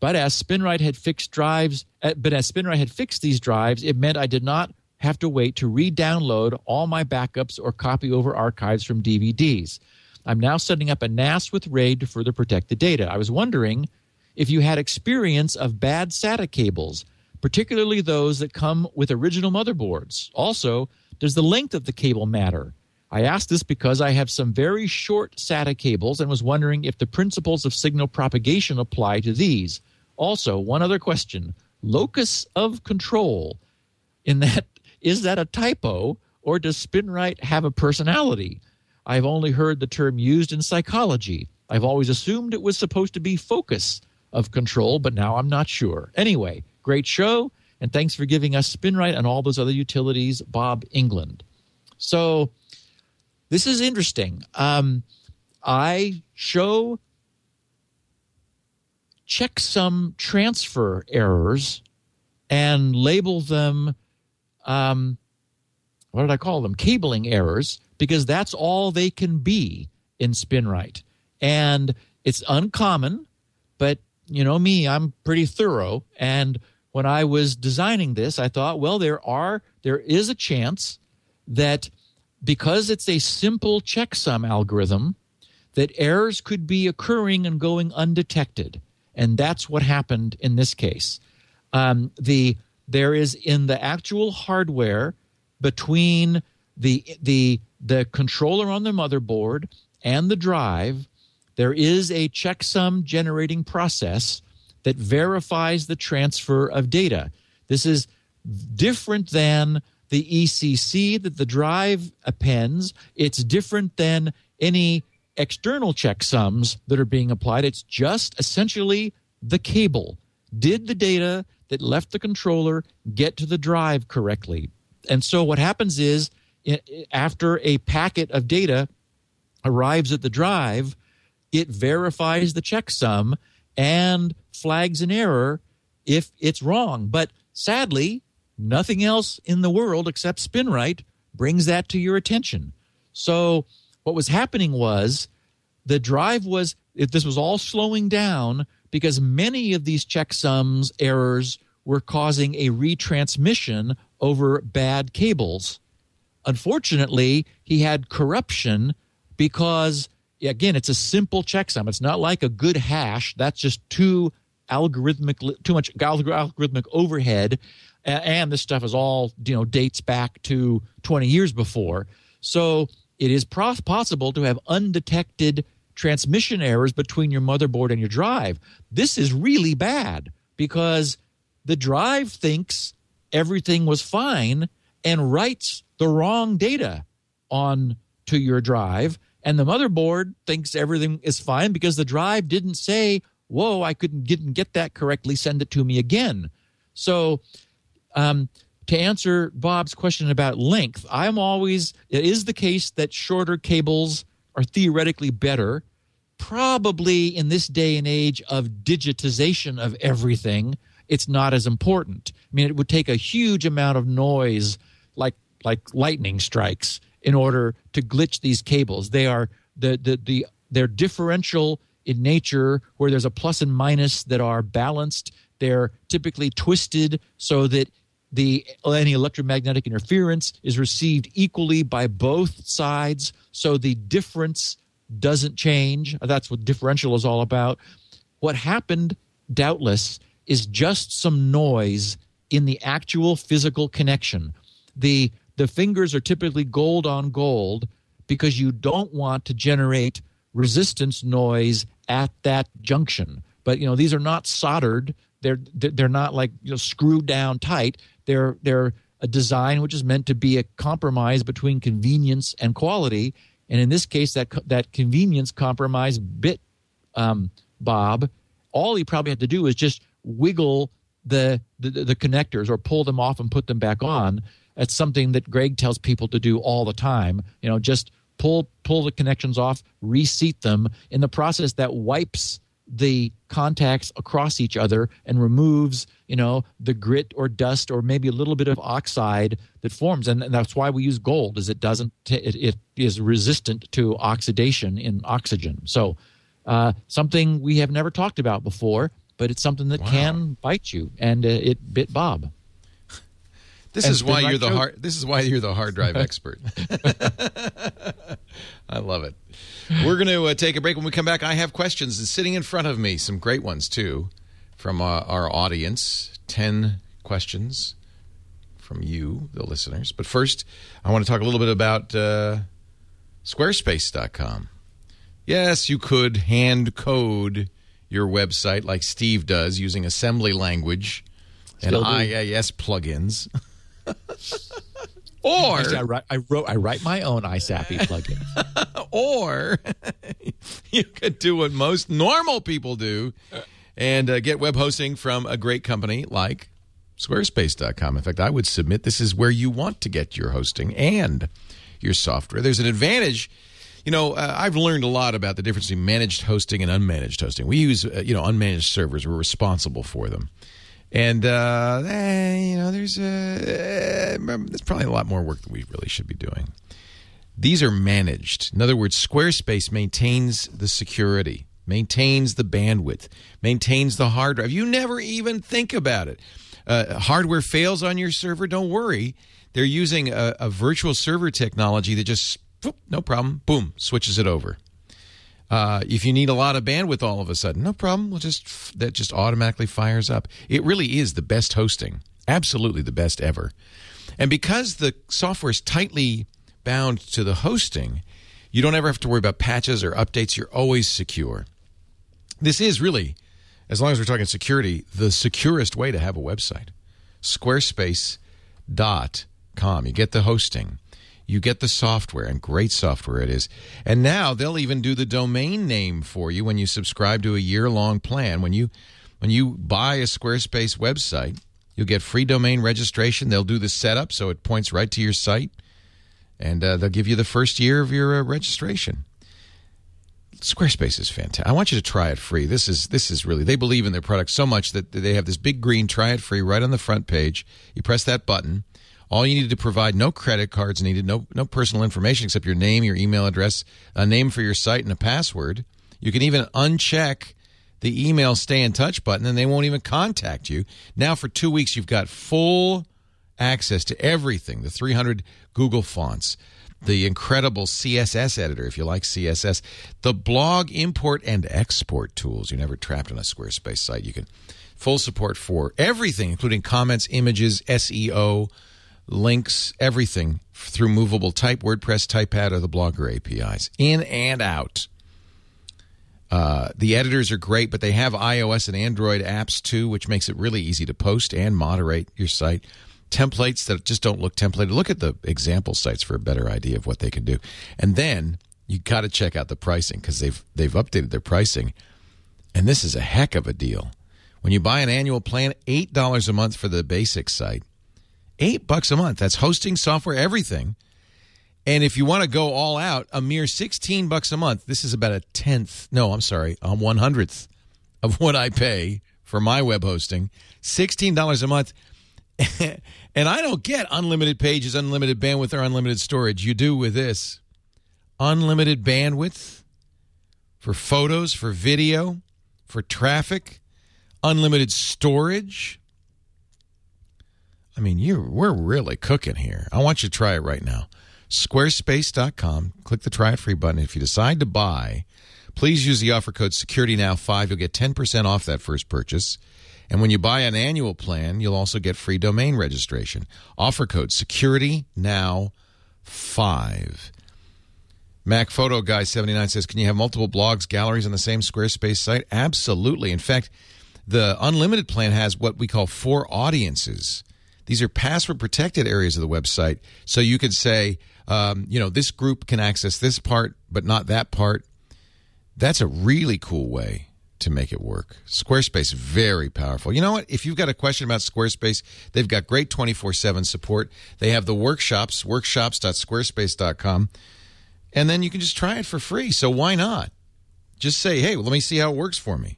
But as SpinRite had fixed drives, uh, but as SpinRite had fixed these drives, it meant I did not have to wait to re-download all my backups or copy over archives from DVDs. I'm now setting up a NAS with RAID to further protect the data. I was wondering if you had experience of bad SATA cables, particularly those that come with original motherboards. Also, does the length of the cable matter? I asked this because I have some very short SATA cables and was wondering if the principles of signal propagation apply to these. Also, one other question locus of control. In that, is that a typo or does SpinRite have a personality? I've only heard the term used in psychology. I've always assumed it was supposed to be focus of control, but now I'm not sure. Anyway, great show, and thanks for giving us SpinRite and all those other utilities, Bob England. So, this is interesting. Um, I show checksum transfer errors and label them um, what did I call them? Cabling errors, because that's all they can be in SpinRite. And it's uncommon, but you know me, I'm pretty thorough. And when I was designing this, I thought, well, there are there is a chance that because it's a simple checksum algorithm, that errors could be occurring and going undetected. And that's what happened in this case. Um, the there is in the actual hardware between the the the controller on the motherboard and the drive there is a checksum generating process that verifies the transfer of data this is different than the ECC that the drive appends it's different than any external checksums that are being applied. It's just essentially the cable. Did the data that left the controller get to the drive correctly? And so what happens is after a packet of data arrives at the drive, it verifies the checksum and flags an error if it's wrong. But sadly, nothing else in the world except SpinRite brings that to your attention. So what was happening was the drive was this was all slowing down because many of these checksums errors were causing a retransmission over bad cables. Unfortunately, he had corruption because, again, it's a simple checksum. It's not like a good hash. That's just too algorithmic, too much algorithmic overhead. And this stuff is all, you know, dates back to 20 years before. So it is possible to have undetected transmission errors between your motherboard and your drive. This is really bad because the drive thinks everything was fine and writes the wrong data on to your drive and the motherboard thinks everything is fine because the drive didn't say whoa i couldn't didn't get that correctly send it to me again so um, to answer bob's question about length i'm always it is the case that shorter cables are theoretically better probably in this day and age of digitization of everything it's not as important. I mean, it would take a huge amount of noise, like like lightning strikes, in order to glitch these cables. They are the the the they're differential in nature, where there's a plus and minus that are balanced. They're typically twisted so that the any electromagnetic interference is received equally by both sides, so the difference doesn't change. That's what differential is all about. What happened, doubtless, is just some noise in the actual physical connection. The the fingers are typically gold on gold because you don't want to generate resistance noise at that junction. But you know these are not soldered. They're they're not like you know screwed down tight. They're they're a design which is meant to be a compromise between convenience and quality. And in this case, that that convenience compromise bit um, Bob, all he probably had to do was just wiggle the, the the connectors or pull them off and put them back on. That's something that Greg tells people to do all the time. You know, just pull pull the connections off, reseat them. In the process, that wipes the contacts across each other and removes you know the grit or dust or maybe a little bit of oxide that forms and that's why we use gold is it doesn't it, it is resistant to oxidation in oxygen so uh, something we have never talked about before but it's something that Wow. can bite you and uh, it bit bob This And is why you're the hard. This is why you're the hard drive expert. I love it. We're going to uh, take a break. When we come back, I have questions and sitting in front of me, some great ones too, from uh, our audience. Ten questions from you, the listeners. But first, I want to talk a little bit about uh, Squarespace.com. Yes, you could hand code your website like Steve does using assembly language and Still do. IIS plugins. or I write, I wrote I write my own ISAPI plugin. or you could do what most normal people do and uh, get web hosting from a great company like squarespace.com. In fact, I would submit this is where you want to get your hosting and your software. There's an advantage. You know, uh, I've learned a lot about the difference between managed hosting and unmanaged hosting. We use, uh, you know, unmanaged servers. We're responsible for them. And, uh, eh, you know, there's, uh, eh, there's probably a lot more work that we really should be doing. These are managed. In other words, Squarespace maintains the security, maintains the bandwidth, maintains the hard drive. You never even think about it. Uh, hardware fails on your server, don't worry. They're using a, a virtual server technology that just, whoop, no problem, boom, switches it over. Uh, if you need a lot of bandwidth all of a sudden, no problem. We'll just that just automatically fires up. It really is the best hosting, absolutely the best ever. And because the software is tightly bound to the hosting, you don't ever have to worry about patches or updates. You're always secure. This is really, as long as we're talking security, the securest way to have a website. Squarespace.com. You get the hosting, you get the software, and great software it is. And now they'll even do the domain name for you when you subscribe to a year long plan. When you when you buy a Squarespace website, you'll get free domain registration. They'll do the setup so it points right to your site, and uh, they'll give you the first year of your uh, registration. Squarespace is fantastic. I want you to try it free. This is this is really they believe in their product so much that they have this big green try it free right on the front page. You press that button. All you need to provide no credit cards needed, no no personal information except your name, your email address, a name for your site, and a password. You can even uncheck the email stay in touch button, and they won't even contact you. Now for two weeks, you've got full access to everything: the 300 Google fonts, the incredible CSS editor, if you like CSS, the blog import and export tools. You're never trapped on a Squarespace site. You can full support for everything, including comments, images, SEO, links, everything through movable type, WordPress, TypePad, or the Blogger APIs, in and out. Uh, the editors are great, but they have iOS and Android apps too, which makes it really easy to post and moderate your site. Templates that just don't look templated. Look at the example sites for a better idea of what they can do. And then you got to check out the pricing because they've they've updated their pricing, and this is a heck of a deal. When you buy an annual plan, eight dollars a month for the basic site, eight bucks a month. That's hosting, software, everything. And if you want to go all out, a mere 16 bucks a month. This is about a tenth. No, I'm sorry, a one hundredth of what I pay for my web hosting. $16 a month. and I don't get unlimited pages, unlimited bandwidth, or unlimited storage. You do with this. Unlimited bandwidth for photos, for video, for traffic, unlimited storage. I mean, you we're really cooking here. I want you to try it right now. Squarespace.com. Click the try it free button. If you decide to buy, please use the offer code SecurityNow5. You'll get 10% off that first purchase. And when you buy an annual plan, you'll also get free domain registration. Offer code SecurityNow5. Mac Photo Guy 79 says, Can you have multiple blogs, galleries on the same Squarespace site? Absolutely. In fact, the unlimited plan has what we call four audiences. These are password protected areas of the website. So you could say, um, you know, this group can access this part, but not that part. That's a really cool way to make it work. Squarespace, very powerful. You know what? If you've got a question about Squarespace, they've got great 24 7 support. They have the workshops, workshops.squarespace.com, and then you can just try it for free. So why not? Just say, hey, well, let me see how it works for me.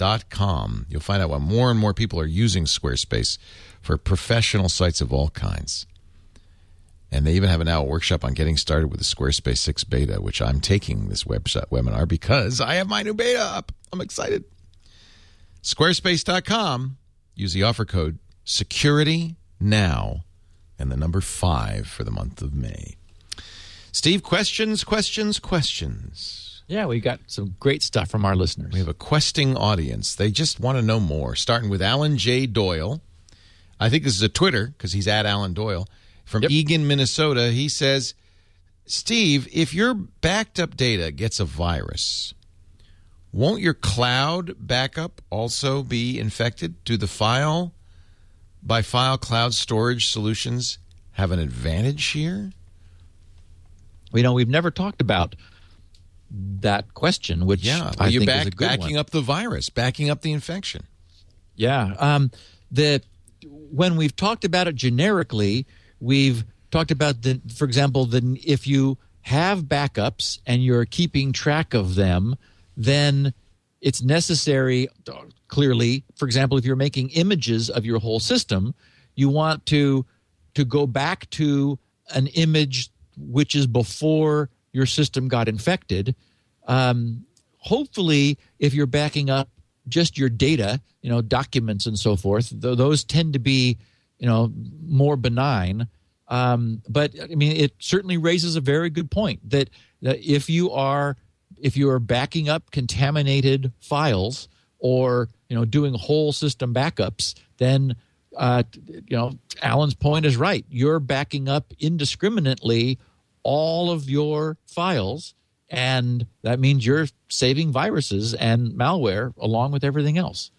Squarespace.com. You'll find out why more and more people are using Squarespace for professional sites of all kinds. And they even have an hour workshop on getting started with the Squarespace 6 beta, which I'm taking this website webinar because I have my new beta up. I'm excited. Squarespace.com. Use the offer code security now and the number five for the month of May. Steve, questions, questions, questions. Yeah, we got some great stuff from our listeners. We have a questing audience. They just want to know more. Starting with Alan J. Doyle. I think this is a Twitter because he's at Alan Doyle from Yep. Eagan, Minnesota. He says, Steve, if your backed up data gets a virus, won't your cloud backup also be infected? Do the file by file cloud storage solutions have an advantage here? You know, we've never talked about that question, which Yeah, well, I you think back, is a good backing one. up the virus, backing up the infection. Yeah. Um, the when we've talked about it generically, we've talked about the, for example, the if you have backups and you're keeping track of them, then it's necessary. Clearly, for example, if you're making images of your whole system, you want to to go back to an image which is before your system got infected. Um, hopefully, if you're backing up just your data, you know, documents and so forth, th- those tend to be, you know, more benign. Um, but I mean, it certainly raises a very good point that, that if you are if you are backing up contaminated files or you know doing whole system backups, then uh, you know Alan's point is right. You're backing up indiscriminately all of your files, and that means you're saving viruses and malware along with everything else.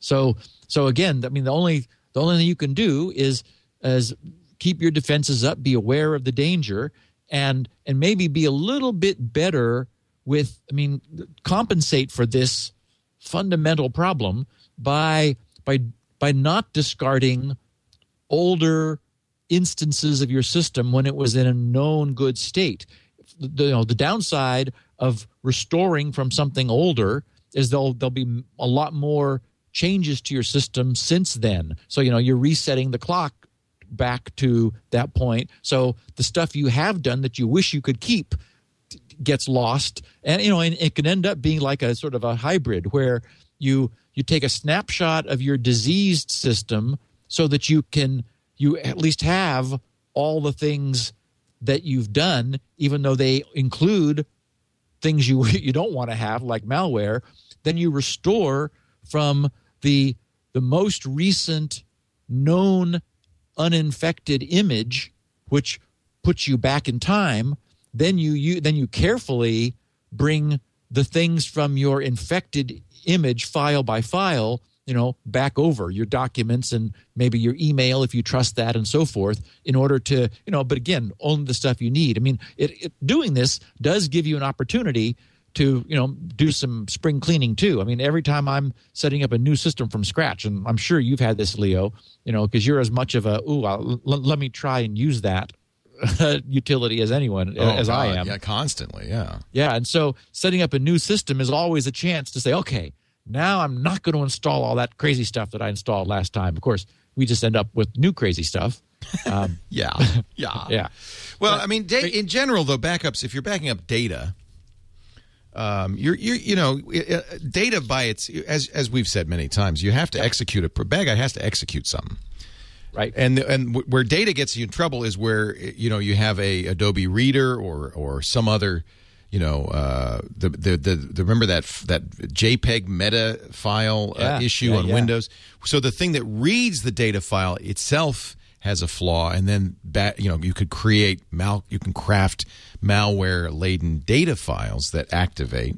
So, so again, I mean, the only the only thing you can do is is keep your defenses up, be aware of the danger, and and maybe be a little bit better with. I mean, compensate for this fundamental problem by by by not discarding older instances of your system when it was in a known good state. The, you know, the downside of restoring from something older is there'll there'll be a lot more changes to your system since then. So you know you're resetting the clock back to that point. So the stuff you have done that you wish you could keep gets lost and you know and it can end up being like a sort of a hybrid where you you take a snapshot of your diseased system so that you can you at least have all the things that you've done even though they include things you you don't want to have like malware then you restore from the the most recent known uninfected image which puts you back in time then you, you then you carefully bring the things from your infected image file by file you know back over your documents and maybe your email if you trust that and so forth in order to you know but again only the stuff you need i mean it, it doing this does give you an opportunity to you know do some spring cleaning too i mean every time i'm setting up a new system from scratch and i'm sure you've had this leo you know because you're as much of a ooh I'll, l- let me try and use that utility as anyone Oh, as i am Yeah, constantly. Yeah. yeah, and so setting up a new system is always a chance to say, okay, now I'm not going to install all that crazy stuff that I installed last time. Of course, we just end up with new crazy stuff. Um, Yeah. Yeah. yeah, Well, I mean, da- in general, though, backups. If you're backing up data, um, you're, you're, you know, data by its as as we've said many times, you have to execute a bad guy has to execute something. right. And and where data gets you in trouble is where you know you have a Adobe Reader or or some other, you know, uh, the, the the the remember that that JPEG meta file uh, Yeah, issue yeah, on yeah. Windows. So the thing that reads the data file itself has a flaw, and then you know you could create mal you can craft malware laden data files that activate,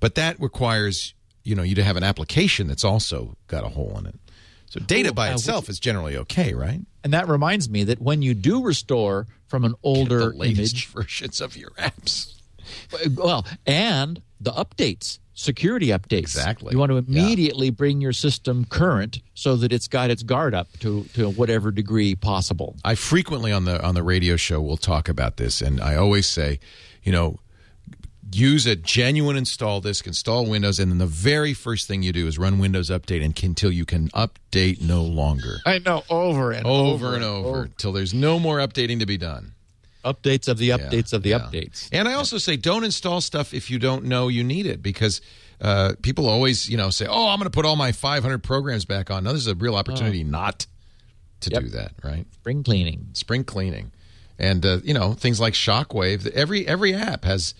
but that requires you know you to have an application that's also got a hole in it. So data by itself is generally okay, right? and that reminds me that when you do restore from an older the latest image, versions of your apps. Well, and the updates. security updates. Exactly. You want to Yeah. immediately bring your system current so that it's got its guard up to, to whatever degree possible. I frequently on the on the radio show will talk about this, and I always say, you know, use a genuine install disk, install Windows, and then the very first thing you do is run Windows Update and until you can update no longer, I know over and over, and over, till there's no more updating to be done. Updates of the updates of the Yeah. updates. And I also say don't install stuff if you don't know you need it because uh, people always, you know, say, "Oh, I'm going to put all my 500 programs back on." Now this is a real opportunity not to Yep. do that, right? Spring cleaning. spring cleaning, and uh, you know things like Shockwave. Every every app has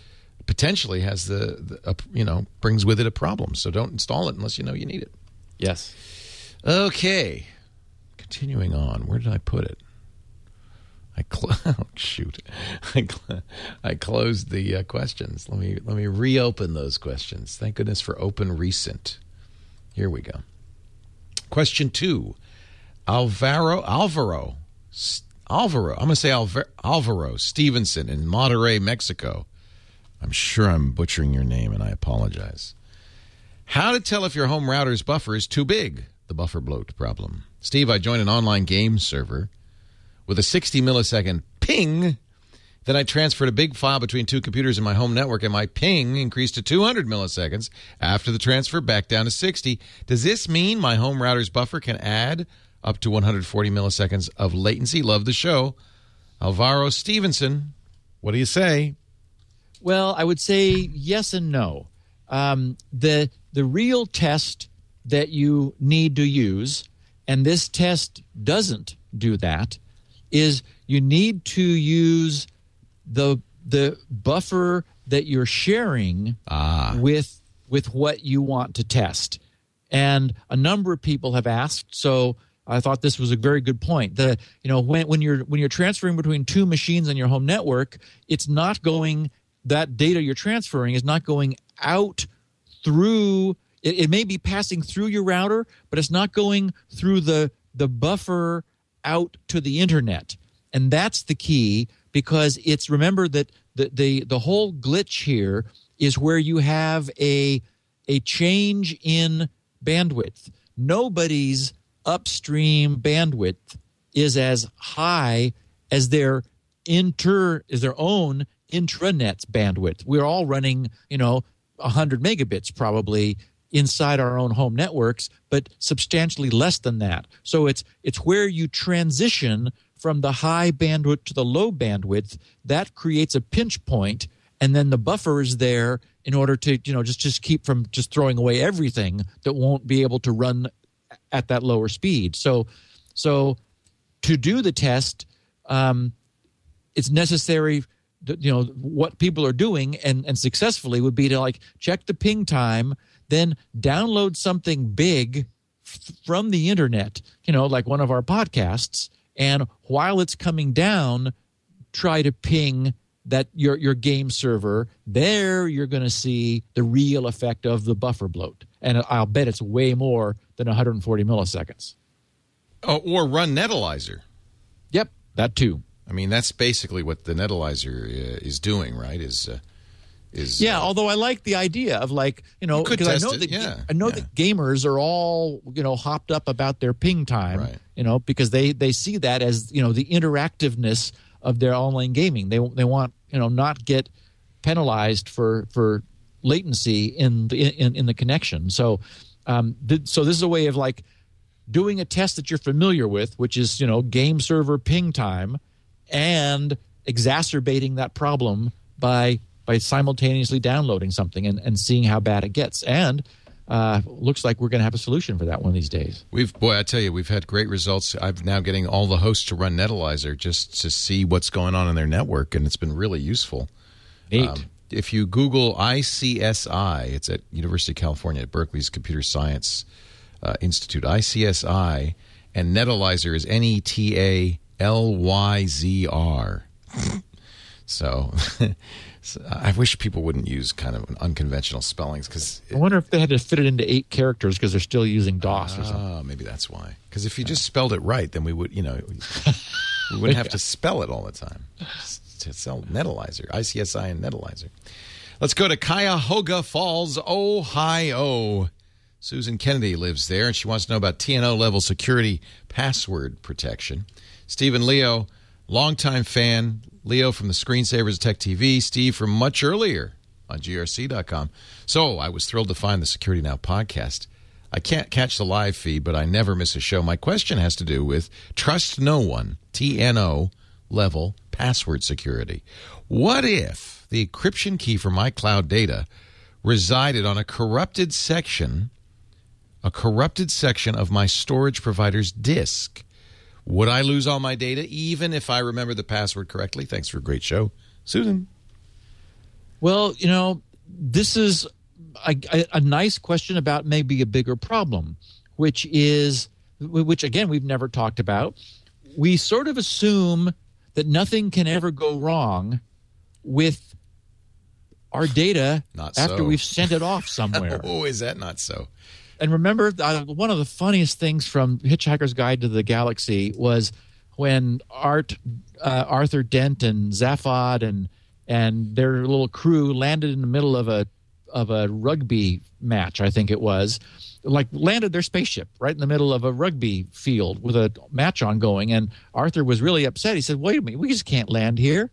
potentially has the, the uh, you know brings with it a problem. So don't install it unless you know you need it. Yes. Okay, continuing on. Where did I put it? I cl- oh, shoot, I, cl- I closed the uh, questions. Let me let me reopen those questions. Thank goodness for Open Recent. Here we go. Question two. Alvaro Alvaro Alvaro. I'm to say Alva- Alvaro Stevenson in Monterrey, Mexico. I'm sure I'm butchering your name, and I apologize. How to tell if your home router's buffer is too big? The buffer bloat problem. Steve, I joined an online game server with a 60 millisecond ping. Then I transferred a big file between two computers in my home network, and my ping increased to 200 milliseconds after the transfer back down to 60. Does this mean my home router's buffer can add up to 140 milliseconds of latency? Love the show. Alvaro Stevenson, what do you say? Well, I would say yes and no. Um, the the real test that you need to use, and this test doesn't do that, is you need to use the the buffer that you're sharing ah. with with what you want to test. And a number of people have asked, so I thought this was a very good point. The you know when when you're when you're transferring between two machines on your home network, it's not going that data you're transferring is not going out through it, it may be passing through your router, but it's not going through the the buffer out to the internet. And that's the key because it's remember that the the, the whole glitch here is where you have a a change in bandwidth. Nobody's upstream bandwidth is as high as their inter is their own intranet's bandwidth. We're all running, you know, 100 megabits probably inside our own home networks, but substantially less than that. So it's it's where you transition from the high bandwidth to the low bandwidth that creates a pinch point and then the buffer is there in order to you know just just keep from just throwing away everything that won't be able to run at that lower speed. So so to do the test um, it's necessary you know what people are doing and and successfully would be to like check the ping time then download something big f- from the internet you know like one of our podcasts and while it's coming down try to ping that your your game server there you're going to see the real effect of the buffer bloat and i'll bet it's way more than 140 milliseconds Oh, or run Netalyzr. yep that too I mean, that's basically what the Netalyzr uh, is doing, right? Is uh, is Yeah, uh, although I like the idea of like you know because I know it, that yeah, I know yeah. that gamers are all you know hopped up about their ping time, Right. you know, because they they see that as you know the interactiveness of their online gaming. They they want you know not get penalized for for latency in the in, in the connection. So um, th- so this is a way of like doing a test that you're familiar with, which is you know game server ping time, and exacerbating that problem by by simultaneously downloading something and, and seeing how bad it gets. And uh, looks like we're going to have a solution for that one of these days. We've boy, I tell you, we've had great results. I'm now getting all the hosts to run Netalyzr just to see what's going on in their network, and it's been really useful. Neat. Um, if you Google ICSI, it's at University of California at Berkeley's Computer Science uh, Institute. ICSI and Netalyzr is N E T A L Y Z R. So, so uh, I wish people wouldn't use kind of unconventional spellings because I wonder if they had to fit it into eight characters because they're still using DOS or something. Oh, maybe that's why. Because if you just spelled it right, then we would, you know, we wouldn't have to spell it all the time. To sell Netalyzr, ICSI and Netalyzr. Let's go to Cuyahoga Falls, Ohio. Susan Kennedy lives there, and she wants to know about TNO level security password protection. Stephen Leo, longtime fan. Leo from the Screensavers Tech TV. Steve from much earlier on grc.com. So I was thrilled to find the Security Now podcast. I can't catch the live feed, but I never miss a show. My question has to do with Trust No One, TNO level password security. What if the encryption key for my cloud data resided on a corrupted section, a corrupted section of my storage provider's disk? Would I lose all my data even if I remember the password correctly? Thanks for a great show, Susan. Well, you know, this is a, a, nice question about maybe a bigger problem, which is, which again, we've never talked about. We sort of assume that nothing can ever go wrong with our data Not after so. we've sent it off somewhere. Oh, is that not so? And remember, uh, one of the funniest things from Hitchhiker's Guide to the Galaxy was when Art, uh, Arthur Dent and Zaphod and and their little crew landed in the middle of a of a rugby match. I think it was like landed their spaceship right in the middle of a rugby field with a match ongoing, and Arthur was really upset. He said, "Wait a minute, we just can't land here,"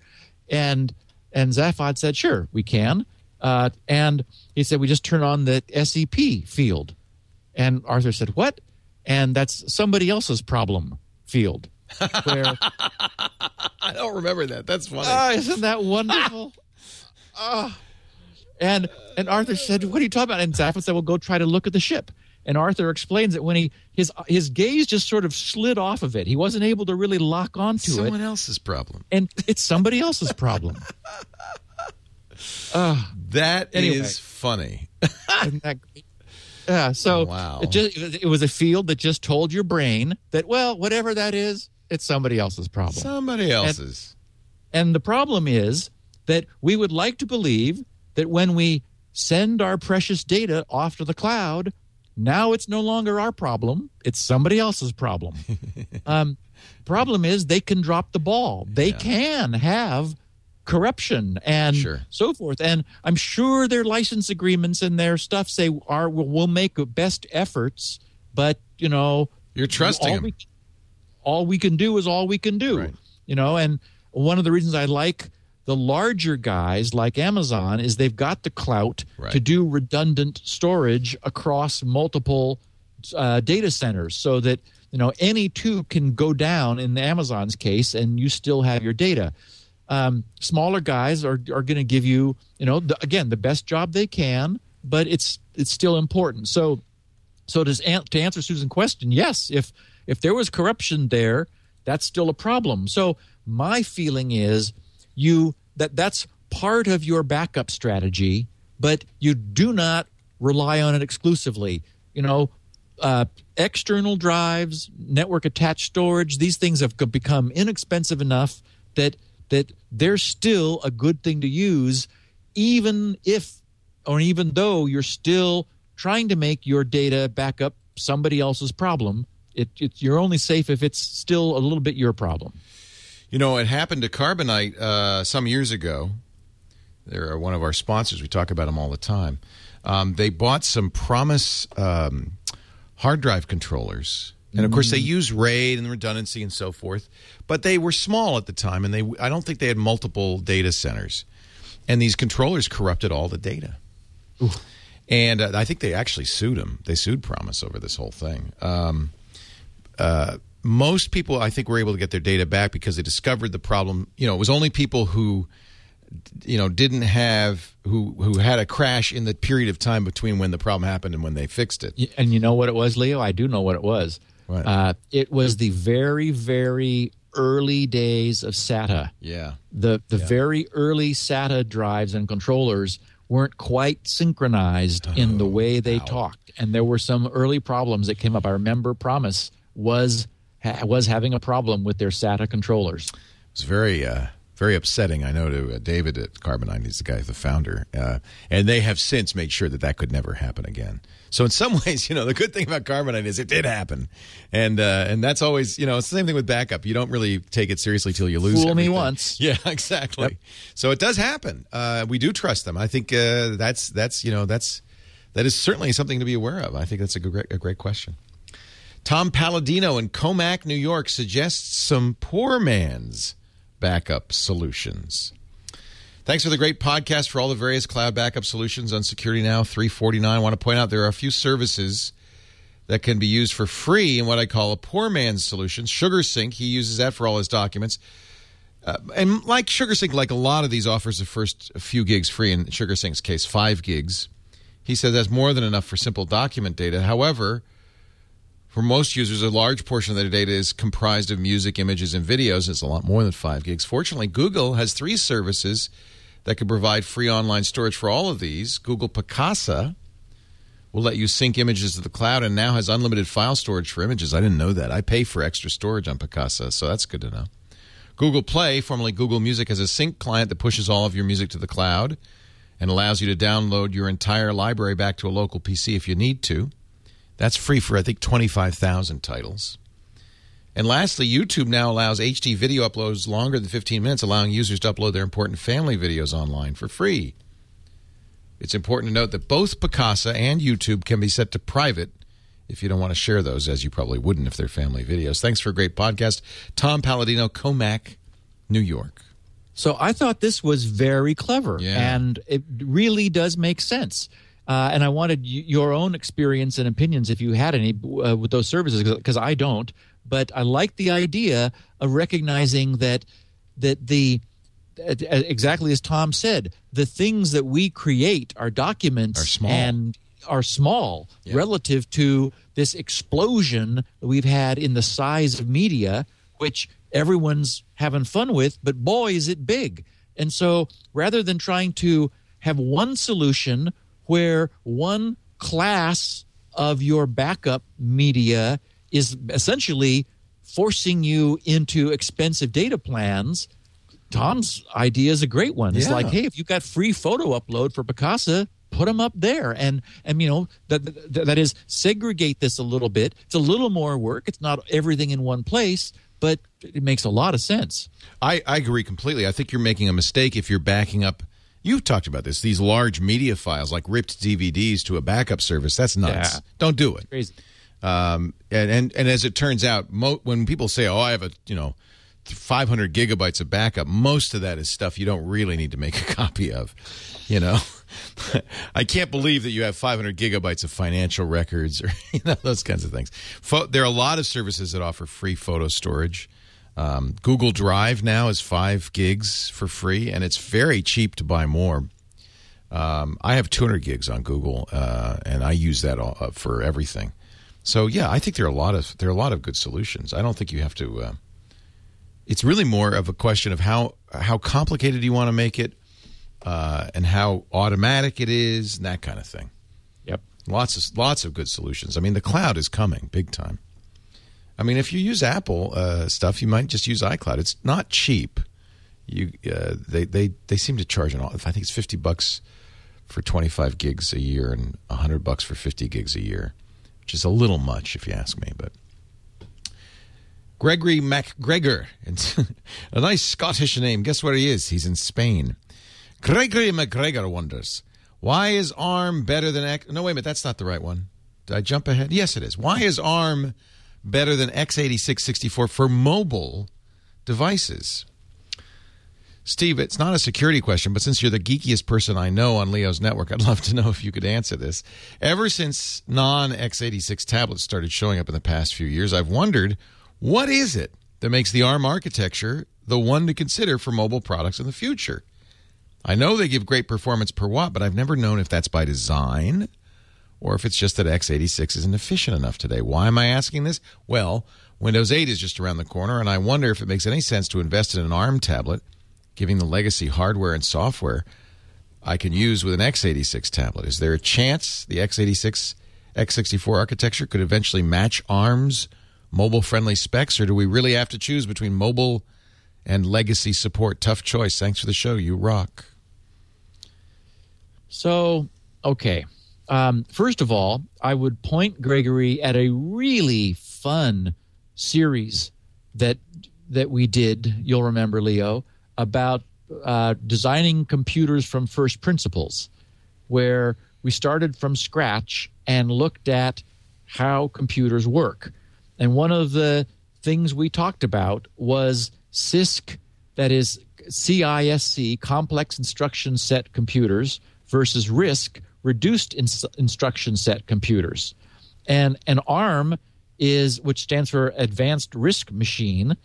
and and Zaphod said, "Sure, we can." Uh, and he said, "We just turn on the SEP field." And Arthur said, "What?" And that's somebody else's problem field. Where I don't remember that. That's funny. Ah, isn't that wonderful? Ah. And and Arthur said, "What are you talking about?" And Zaphod said, "Well, go try to look at the ship." And Arthur explains that when he his his gaze just sort of slid off of it, he wasn't able to really lock onto Someone it, Someone else's problem. and it's somebody else's problem. Ah, That is Anyway. funny. isn't that great? Yeah, so Wow. it just it was a field that just told your brain that well, whatever that is, it's somebody else's problem. Somebody else's. And the problem is that we would like to believe that when we send our precious data off to the cloud, now it's no longer our problem, it's somebody else's problem. um, problem is they can drop the ball. They can have corruption and Sure. so forth. And I'm sure their license agreements and their stuff say are will we'll make best efforts, but you know You're trusting all them. we, all we can do is all we can do Right. you know and one of the reasons i like the larger guys like amazon is they've got the clout Right. to do redundant storage across multiple uh, data centers so that you know any two can go down in amazon's case and you still have your data um, smaller guys are, are going to give you you know the, again the best job they can but it's it's still important so so does to answer Susan's question, yes, if if there was corruption there, that's still a problem. So my feeling is you that that's part of your backup strategy, but you do not rely on it exclusively. You know, uh, external drives, network attached storage, these things have become inexpensive enough that that they're still a good thing to use, even if or even though you're still trying to make your data back up somebody else's problem. It, it, you're only safe if it's still a little bit your problem. You know, it happened to Carbonite uh, some years ago. They're one of our sponsors. We talk about them all the time. Um, they bought some Promise um, hard drive controllers, and of course, they use RAID and redundancy and so forth. But they were small at the time, and they I don't think they had multiple data centers. And these controllers corrupted all the data. And uh, I think they actually sued them. They sued Promise over this whole thing. Um, uh, most people, I think, were able to get their data back because they discovered the problem. You know, it was only people who, you know, didn't have who who had a crash in the period of time between when the problem happened and when they fixed it. And you know what it was, Leo? I do know what it was. What? Uh, it was the very, very early days of SATA. Yeah, The the very early SATA drives and controllers weren't quite synchronized in the way they talked, and there were some early problems that came up. I remember Promise was ha- was having a problem with their SATA controllers. it was very uh, very upsetting. I know to uh, David at Carbonite, he's the guy, the founder, uh, and they have since made sure that that could never happen again. So in some ways, you know, the good thing about Carbonite is it did happen, and uh, and that's always, you know, it's the same thing with backup. You don't really take it seriously till you lose. Fool everything. me once. Yeah, exactly. Yep. So it does happen. Uh, we do trust them. I think uh, that's that's you know that's that is certainly something to be aware of. I think that's a great a great question. Tom Palladino in Commack, New York, suggests some poor man's backup solutions. Thanks for the great podcast for all the various cloud backup solutions on Security Now 349. I want to point out there are a few services that can be used for free in what I call a poor man's solution. SugarSync, he uses that for all his documents. Uh, and like SugarSync, like a lot of these offers the first few gigs free. In SugarSync's case, five gigs. He says that's more than enough for simple document data. However, for most users, a large portion of their data is comprised of music, images, and videos. It's a lot more than five gigs. Fortunately, Google has three services that can provide free online storage for all of these. Google Picasa will let you sync images to the cloud and now has unlimited file storage for images. I didn't know that. I pay for extra storage on Picasa, so that's good to know. Google Play, formerly Google Music, has a sync client that pushes all of your music to the cloud and allows you to download your entire library back to a local PC if you need to. That's free for, I think, 25,000 titles. And lastly, YouTube now allows HD video uploads longer than 15 minutes, allowing users to upload their important family videos online for free. It's important to note that both Picasa and YouTube can be set to private if you don't want to share those, as you probably wouldn't if they're family videos. Thanks for a great podcast. Tom Palladino, Commack, New York. So I thought this was very clever, Yeah. and it really does make sense. Uh, and I wanted y- your own experience and opinions, if you had any, uh, with those services, because I don't. But I like the idea of recognizing that that the uh, exactly as Tom said, the things that we create, our documents, Are small. and are small relative to this explosion that we've had in the size of media, which everyone's having fun with, but boy, is it big. And so rather than trying to have one solution where one class of your backup media is essentially forcing you into expensive data plans, Tom's idea is a great one. It's Yeah. like, hey, if you've got free photo upload for Picasa, put them up there, and and you know that, that that is segregate this a little bit. It's a little more work. It's not everything in one place, but it makes a lot of sense. I, I agree completely. I think you're making a mistake if you're backing up. You've talked about this. These large media files, like ripped DVDs, to a backup service. That's nuts. Yeah. Don't do it. Crazy. Um, and, and and as it turns out, mo- when people say, "Oh, I have a you know 500 gigabytes of backup," most of that is stuff you don't really need to make a copy of. You know, I can't believe that you have 500 gigabytes of financial records or you know those kinds of things. Pho- there are a lot of services that offer free photo storage. Um, Google Drive now is five gigs for free, and it's very cheap to buy more. Um, I have 200 gigs on Google, uh, and I use that all, uh, for everything. So yeah, I think there are a lot of there are a lot of good solutions. I don't think you have to. Uh, it's really more of a question of how how complicated you want to make it, uh, and how automatic it is, and that kind of thing. Yep. Lots of lots of good solutions. I mean, the cloud is coming big time. I mean, if you use Apple uh, stuff, you might just use iCloud. It's not cheap. You uh, they they they seem to charge an. I think it's fifty bucks for twenty five gigs a year and hundred bucks for fifty gigs a year, which is a little much if you ask me. But Gregory MacGregor, it's a nice Scottish name. Guess where he is? He's in Spain. Gregory MacGregor wonders why is ARM better than X? No, wait a minute, that's not the right one. Did I jump ahead? Yes, it is. Why is ARM better than x86 64 for mobile devices? Steve, it's not a security question, but since you're the geekiest person I know on Leo's network, I'd love to know if you could answer this. Ever since non x86 tablets started showing up in the past few years, I've wondered what is it that makes the ARM architecture the one to consider for mobile products in the future? I know they give great performance per watt, but I've never known if that's by design or if it's just that x86 isn't efficient enough today. Why am I asking this? Well, Windows 8 is just around the corner, and I wonder if it makes any sense to invest in an ARM tablet, giving the legacy hardware and software I can use with an x86 tablet. Is there a chance the x86 x64 architecture could eventually match ARM's mobile friendly specs, or do we really have to choose between mobile and legacy support. Tough choice. Thanks for the show. You rock. So, okay. Um, first of all, I would point Gregory at a really fun series that that we did. You'll remember, Leo, about uh, designing computers from first principles, where we started from scratch and looked at how computers work. And one of the things we talked about was CISC, that is CISC, complex instruction set computers, versus RISC, reduced ins- instruction set computers. And an ARM is, which stands for Advanced RISC Machine,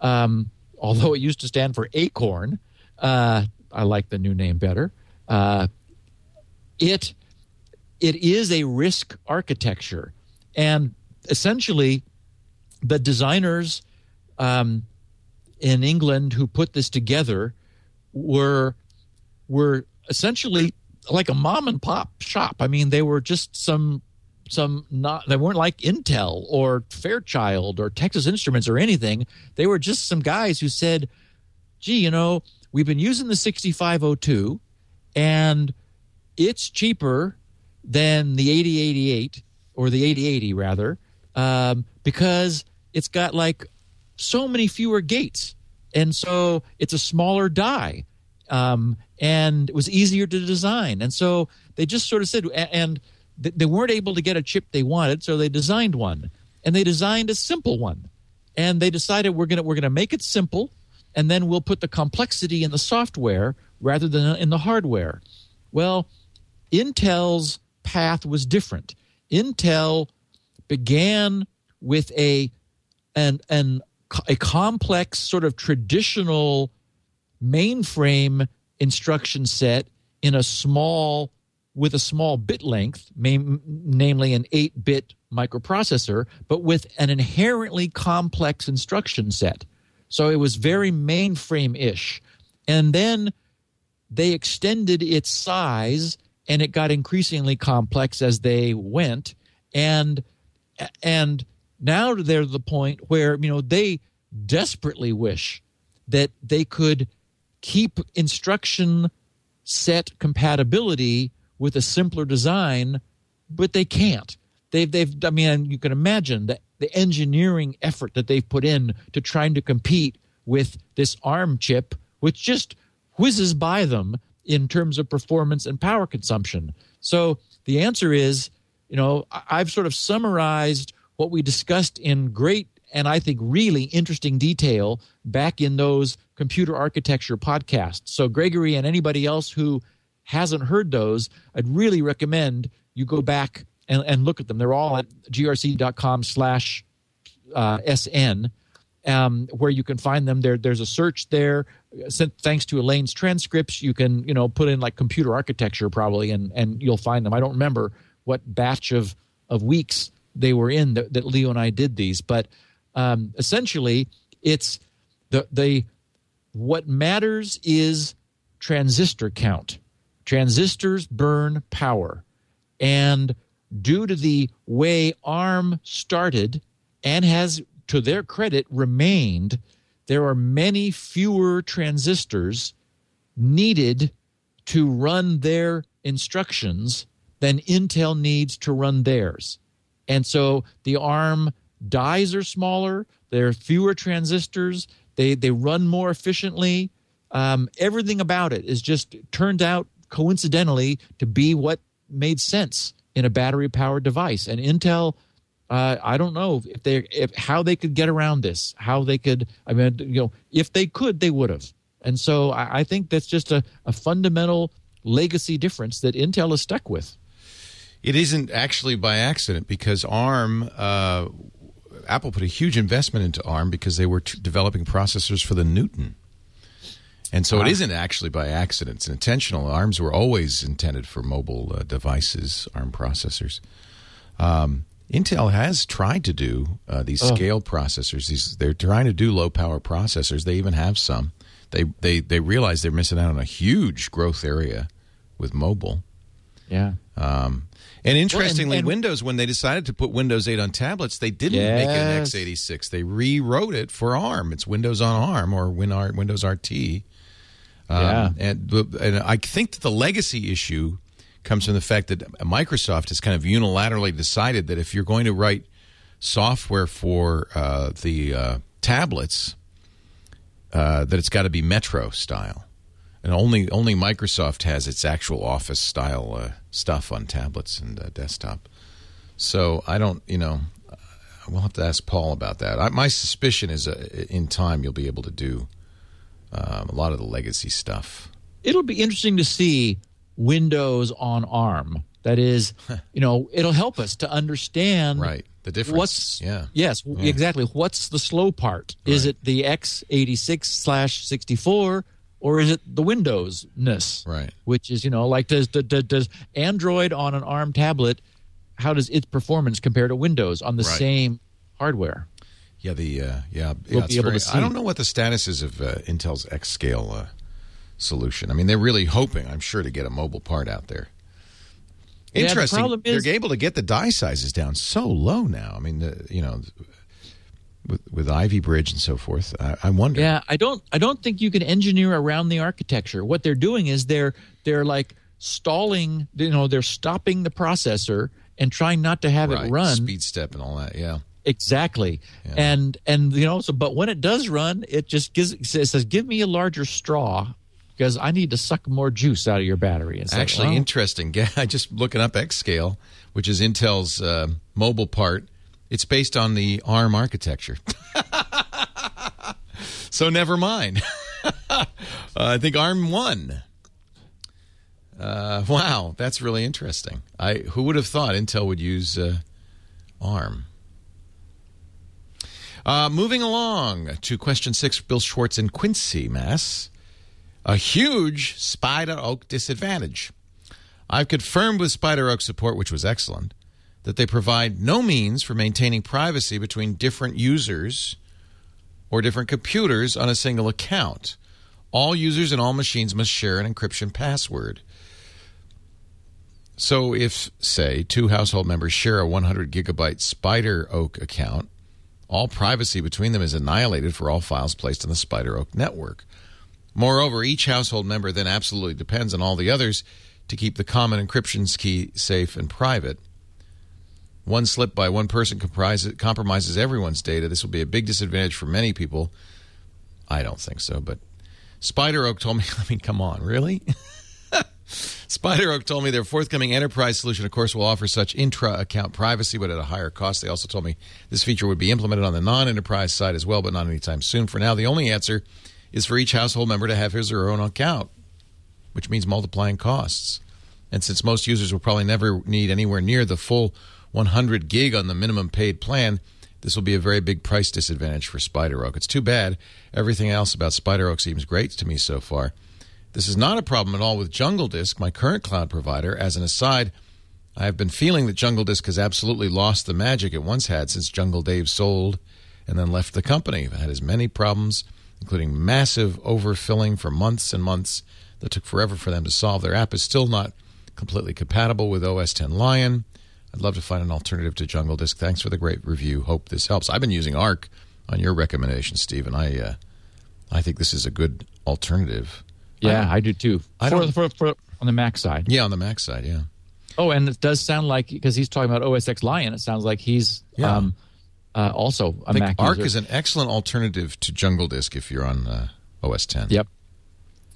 um, although it used to stand for ACORN. Uh, I like the new name better. Uh, it it is a RISC architecture, and essentially, the designers um, in England who put this together were were essentially like a mom and pop shop. I mean, they were just some some not they weren't like Intel or Fairchild or Texas Instruments or anything. They were just some guys who said, "Gee, you know, we've been using the 6502 and it's cheaper than the 8088 or the 8080 rather um, because it's got like so many fewer gates and so it's a smaller die um, and it was easier to design and so they just sort of said and they weren't able to get a chip they wanted so they designed one. And they designed a simple one. And they decided we're to we're to make it simple and then we'll put the complexity in the software rather than in the hardware. Well intel's path was different. Intel began with a an, an a complex sort of traditional mainframe instruction set in a small with a small bit length namely an 8-bit microprocessor but with an inherently complex instruction set. So it was very mainframe-ish. And then they extended its size and it got increasingly complex as they went. And and now they're the point where you know they desperately wish that they could keep instruction set compatibility with a simpler design but they can't they've they've i mean you can imagine the, the engineering effort that they've put in to trying to compete with this arm chip which just whizzes by them in terms of performance and power consumption so the answer is you know i've sort of summarized what we discussed in great and I think really interesting detail back in those computer architecture podcasts. So, Gregory and anybody else who hasn't heard those, I'd really recommend you go back and, and look at them. They're all at grc.com slash uh, SN. Um, where you can find them. There, there's a search there. Thanks to Elaine's transcripts, you can you know put in like computer architecture probably, and and you'll find them. I don't remember what batch of of weeks they were in that, that Leo and I did these, but um, essentially it's the the what matters is transistor count. Transistors burn power, and due to the way ARM started and has, to their credit, remained, there are many fewer transistors needed to run their instructions than Intel needs to run theirs. And so the ARM dies are smaller, there are fewer transistors, they, they run more efficiently. Um, everything about it is just turned out coincidentally to be what made sense in a battery powered device. And Intel, uh, I don't know if they if how they could get around this, how they could. I mean, you know, if they could, they would have. And so I, I think that's just a, a fundamental legacy difference that Intel is stuck with. It isn't actually by accident because ARM, uh, Apple put a huge investment into ARM because they were t- developing processors for the Newton. And so it isn't actually by accident. It's intentional. ARMs were always intended for mobile uh, devices, ARM processors. Um, Intel has tried to do uh, these oh. scale processors. These they're trying to do low power processors. They even have some. They they they realize they're missing out on a huge growth area with mobile. Yeah. Um, and interestingly, and- Windows, when they decided to put Windows 8 on tablets, they didn't make it an x86. They rewrote it for ARM. It's Windows on ARM or Win- Windows RT. Um, and, and I think that the legacy issue comes from the fact that Microsoft has kind of unilaterally decided that if you're going to write software for uh, the uh, tablets, uh, that it's got to be Metro style, and only only Microsoft has its actual Office style uh, stuff on tablets and uh, desktop. So I don't, you know, we'll have to ask Paul about that. I, my suspicion is, uh, in time, you'll be able to do um, a lot of the legacy stuff. It'll be interesting to see Windows on ARM. That is, you know, it'll help us to understand Right, the difference. What's yeah, Yes, exactly. What's the slow part? Is Right. it the x86 slash 64 or is it the Windows ness? Right. Which is, you know, like does, does does Android on an ARM tablet? How does its performance compare to Windows on the Right. same hardware? Yeah, the uh, yeah, yeah We'll it's be able very- to see. I don't know what the status is of uh, Intel's XScale uh, solution. I mean, they're really hoping, I'm sure, to get a mobile part out there. Yeah, the Interesting. is- they're able to get the die sizes down so low now. I mean, the, you know, with with Ivy Bridge and so forth. I, I wonder. Yeah, I don't I don't think you can engineer around the architecture. What they're doing is they're they're like stalling, you know, they're stopping the processor and trying not to have right. it run speed step and all that. Yeah. Exactly. Yeah. And and you know so but when it does run it just gives it says give me a larger straw because I need to suck more juice out of your battery. It's like, Actually, well, interesting. I just looking up XScale, which is Intel's uh, mobile part. It's based on the ARM architecture. so never mind. uh, I think ARM won. Uh, wow, that's really interesting. I who would have thought Intel would use uh, ARM. Uh, moving along to question six, Bill Schwartz in Quincy, Mass. A huge SpiderOak disadvantage. I've confirmed with SpiderOak support, which was excellent, that they provide no means for maintaining privacy between different users or different computers on a single account. All users and all machines must share an encryption password. So, if, say, two household members share a 100 gigabyte SpiderOak account, all privacy between them is annihilated for all files placed on the SpiderOak network. Moreover, each household member then absolutely depends on all the others to keep the common encryption key safe and private. One slip by one person compromises everyone's data. This will be a big disadvantage for many people. I don't think so, but SpiderOak told me, I mean, come on, really? SpiderOak told me their forthcoming enterprise solution, of course, will offer such intra account privacy, but at a higher cost. They also told me this feature would be implemented on the non enterprise side as well, but not anytime soon. For now, the only answer is for each household member to have his or her own account, which means multiplying costs. And since most users will probably never need anywhere near the full 100 gig on the minimum paid plan, this will be a very big price disadvantage for SpiderOak. It's too bad. Everything else about SpiderOak seems great to me so far. This is not a problem at all with Jungle Disk, my current cloud provider. As an aside, I have been feeling that Jungle Disk has absolutely lost the magic it once had since Jungle Dave sold and then left the company. It had as many problems, including massive overfilling for months and months that took forever for them to solve. Their app is still not completely compatible with OS 10 Lion. I'd love to find an alternative to Jungle Disk. Thanks for the great review. Hope this helps. I've been using Arq on your recommendation, Steve, and I, uh, I think this is a good alternative. Yeah, I, do too. I for, for, for, on the Mac side. Yeah, on the Mac side, yeah. Oh, and it does sound like because he's talking about OS X Lion, it sounds like he's Yeah. um, uh, also a I think Mac Arq user. is an excellent alternative to Jungle Disk if you're on uh, OS 10. Yep.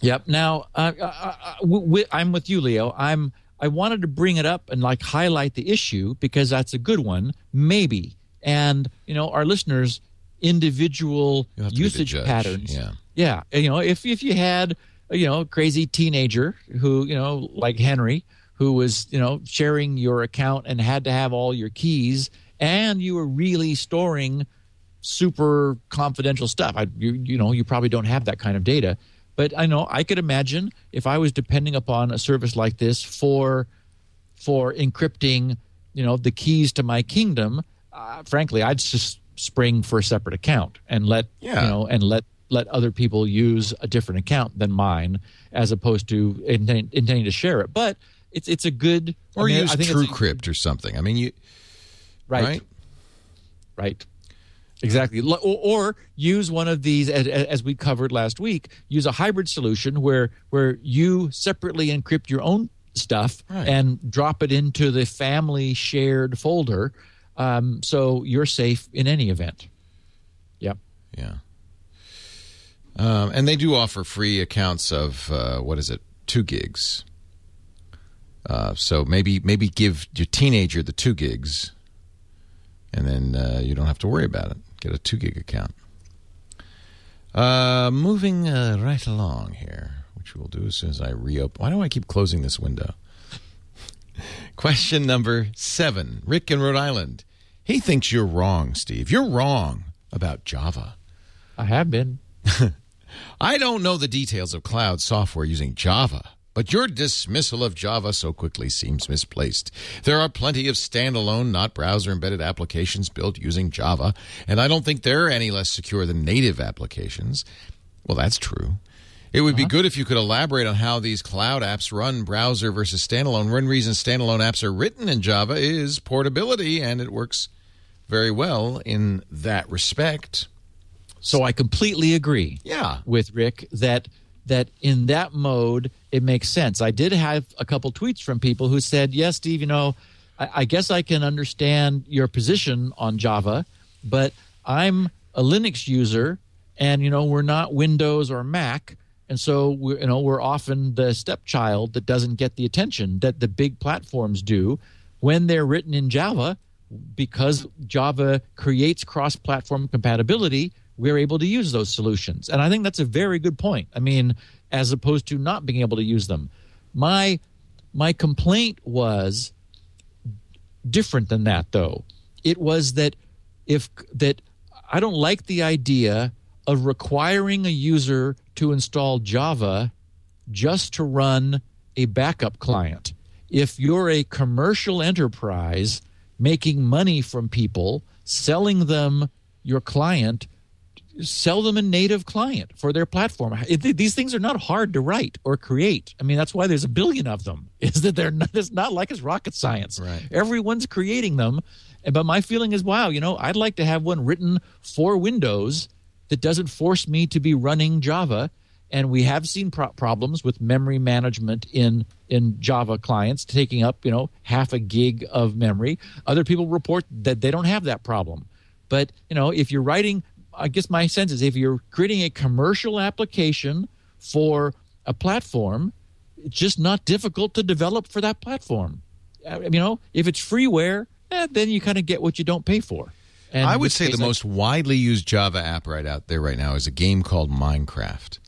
Yep. Now, uh, uh, uh, w- w- I'm with you, Leo. I'm. I wanted to bring it up and like highlight the issue because that's a good one, maybe. And you know, our listeners' individual You'll have to be the usage patterns. yeah. Yeah. You know, if if you had a, you know crazy teenager who you know like Henry who was you know sharing your account and had to have all your keys and you were really storing super confidential stuff. I, you, you know, you probably don't have that kind of data, but I know I could imagine if I was depending upon a service like this for for encrypting, you know, the keys to my kingdom. Uh, frankly, I'd just spring for a separate account and let Yeah. you know and let let other people use a different account than mine, as opposed to intending, intending to share it. But it's it's a good or I mean, use I think it's a- TrueCrypt or something. I mean, you right, right? right. Exactly. Or, or use one of these, as, as we covered last week. Use a hybrid solution where where you separately encrypt your own stuff Right. and drop it into the family shared folder, um, so you're safe in any event. Yep. Yeah. Um, and they do offer free accounts of uh, what is it, two gigs. Uh, so maybe maybe give your teenager the two gigs, and then uh, you don't have to worry about it. Get a two gig account. Uh, moving uh, right along here, which we'll do as soon as I reopen. Why do I keep closing this window? Question number seven. Rick in Rhode Island. He thinks you're wrong, Steve. You're wrong about Java. I have been. I don't know the details of cloud software using Java, but your dismissal of Java so quickly seems misplaced. There are plenty of standalone, not browser embedded applications built using Java, and I don't think they're any less secure than native applications. Well, that's true. It would be uh-huh. good if you could elaborate on how these cloud apps run browser versus standalone. One reason standalone apps are written in Java is portability, and it works very well in that respect. So I completely agree. Yeah. with Rick that that in that mode it makes sense. I did have a couple tweets from people who said, "Yes, Steve, you know, I, I guess I can understand your position on Java, but I'm a Linux user, and you know we're not Windows or Mac." And so we're, you know we're often the stepchild that doesn't get the attention that the big platforms do when they're written in Java because Java creates cross platform compatibility, we're able to use those solutions. And I think that's a very good point. I mean, as opposed to not being able to use them. My my complaint was different than that though. It was that if that I don't like the idea of requiring a user to install Java just to run a backup client. If you're a commercial enterprise making money from people, selling them your client, sell them a native client for their platform. It- these things are not hard to write or create. I mean, that's why there's a billion of them. Is that they're not, it's not like it's rocket science. Right. Everyone's creating them. But my feeling is, wow, you know, I'd like to have one written for Windows that doesn't force me to be running Java. And we have seen pro- problems with memory management in in Java clients taking up, you know, half a gig of memory. Other people report that they don't have that problem. But you know, if you're writing, I guess my sense is if you're creating a commercial application for a platform, it's just not difficult to develop for that platform. Uh, You know, if it's freeware, eh, then you kind of get what you don't pay for. And I would say the I- most widely used Java app right out there right now is a game called Minecraft,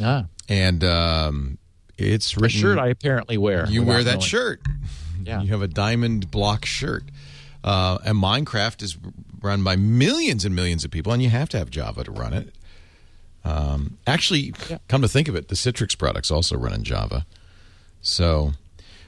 Ah, and um, it's written. shirt I apparently wear. you wear that knowing. shirt. Yeah. You have a diamond block shirt, uh, and Minecraft is run by millions and millions of people, and you have to have Java to run it. Um, actually, Yeah. come to think of it, the Citrix products also run in Java. So,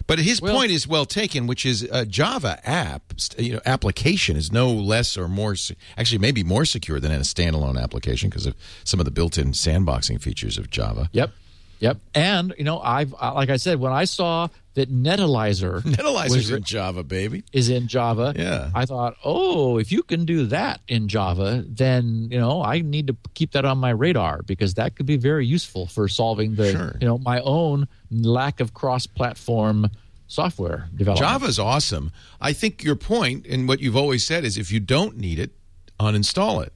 but his Well- point is well taken, which is a Java app, you know, application is no less or more, actually maybe more secure than a standalone application because of some of the built-in sandboxing features of Java. Yep. Yep. And you know, I've like I said, when I saw that Netalyzr was in Java, baby. is in Java, Yeah. I thought, oh, if you can do that in Java, then you know I need to keep that on my radar because that could be very useful for solving the Sure. you know my own lack of cross-platform software development. Java's awesome. I think your point and what you've always said is if you don't need it, uninstall it.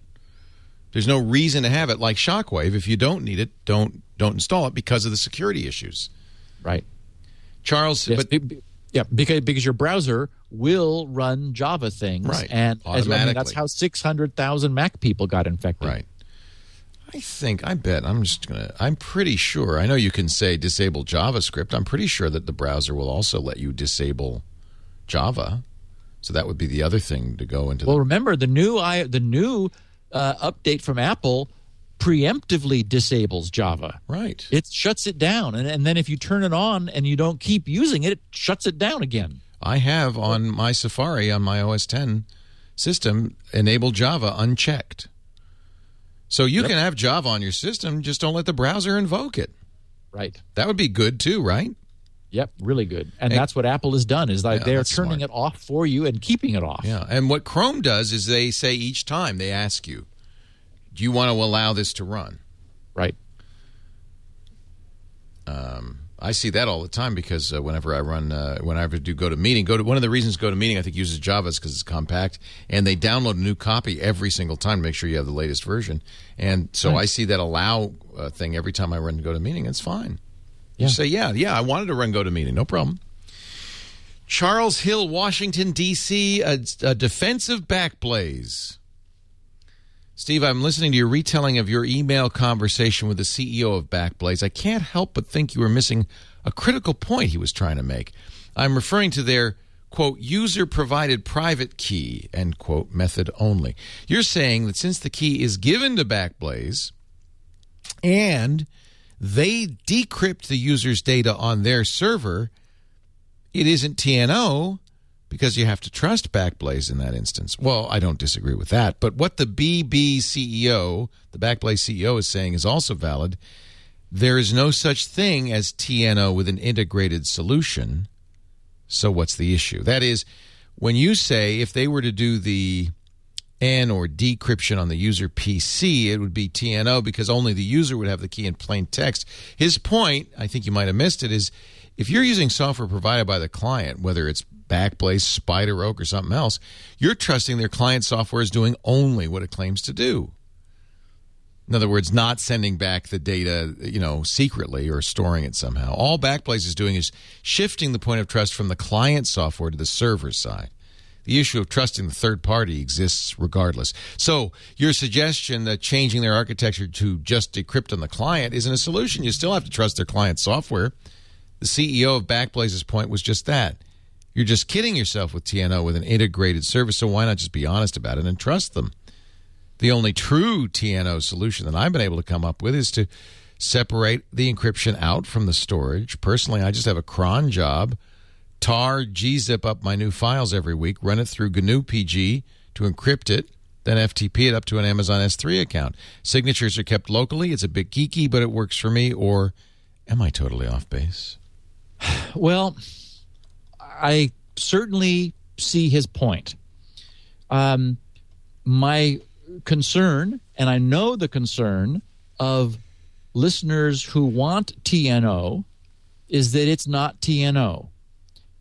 There's no reason to have it like Shockwave. If you don't need it, don't don't install it because of the security issues. right? Charles, Yes, but be- yeah, because because your browser will run Java things, Right. And as, I mean, that's Automatically. how six hundred thousand Mac people got infected. right. I think I bet I'm just gonna. I'm pretty sure. I know you can say disable JavaScript. I'm pretty sure that the browser will also let you disable Java. So that would be the other thing to go into. Well, the, remember the new i the new uh, update from Apple preemptively disables Java. right. It shuts it down, and, and then if you turn it on and you don't keep using it, it shuts it down again. I have on my Safari on my OS 10 system enabled Java unchecked. So you can have Java on your system, just don't let the browser invoke it. Right. That would be good too, right? Yep, really good. And Hey- that's what Apple has done is like Yeah, they're turning smart. it off for you and keeping it off. Yeah, and what Chrome does is they say each time they ask you, "Do you want to allow this to run?" Right. I see that all the time because uh, whenever I run, uh, whenever I do GoToMeeting, go to one of the reasons GoToMeeting I think uses Java is because it's compact, and they download a new copy every single time to make sure you have the latest version. And so I see that allow uh, thing every time I run to GoToMeeting. It's fine. You say, yeah, yeah, I wanted to run GoToMeeting, no problem. Charles Hill, Washington D.C., a, a defensive backblaze. Steve, I'm listening to your retelling of your email conversation with the CEO of Backblaze. I can't help but think you were missing a critical point he was trying to make. I'm referring to their quote user provided private key end quote method only. You're saying that since the key is given to Backblaze and they decrypt the user's data on their server, it isn't TNO because you have to trust Backblaze in that instance. Well, I don't disagree with that. But what the BB CEO, the Backblaze CEO, is saying is also valid. There is no such thing as TNO with an integrated solution. So what's the issue? That is, when you say if they were to do the N or decryption on the user PC, it would be TNO because only the user would have the key in plain text. His point, I think you might have missed it, is if you're using software provided by the client, whether it's Backblaze, SpiderOak, or something else, you're trusting their client software is doing only what it claims to do. In other words, not sending back the data, you know, secretly or storing it somehow. All Backblaze is doing is shifting the point of trust from the client software to the server side. The issue of trusting the third party exists regardless. So, your suggestion that changing their architecture to just decrypt on the client isn't a solution. You still have to trust their client software. The CEO of Backblaze's point was just that. You're just kidding yourself with TNO with an integrated service, so why not just be honest about it and trust them? The only true TNO solution that I've been able to come up with is to separate the encryption out from the storage. Personally, I just have a cron job, tar gzip up my new files every week, run it through GNU PG to encrypt it, then FTP it up to an Amazon S3 account. Signatures are kept locally. It's a bit geeky, but it works for me. Or am I totally off base? Well, I certainly see his point. Um, my concern, and I know the concern of listeners who want TNO, is that it's not TNO.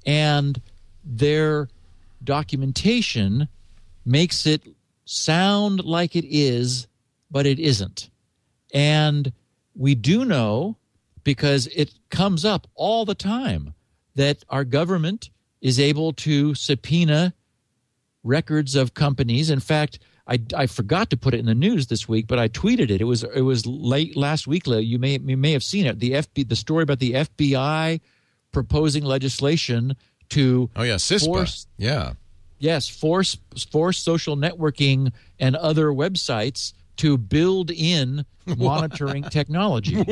And their documentation makes it sound like it is, but it isn't. And we do know because it comes up all the time that our government is able to subpoena records of companies. In fact, I, I forgot to put it in the news this week, but I tweeted it. It was it was late last week. You may you may have seen it. The FB the story about the FBI proposing legislation to Oh, yeah, CISPA. force yeah. yes force force social networking and other websites to build in monitoring technology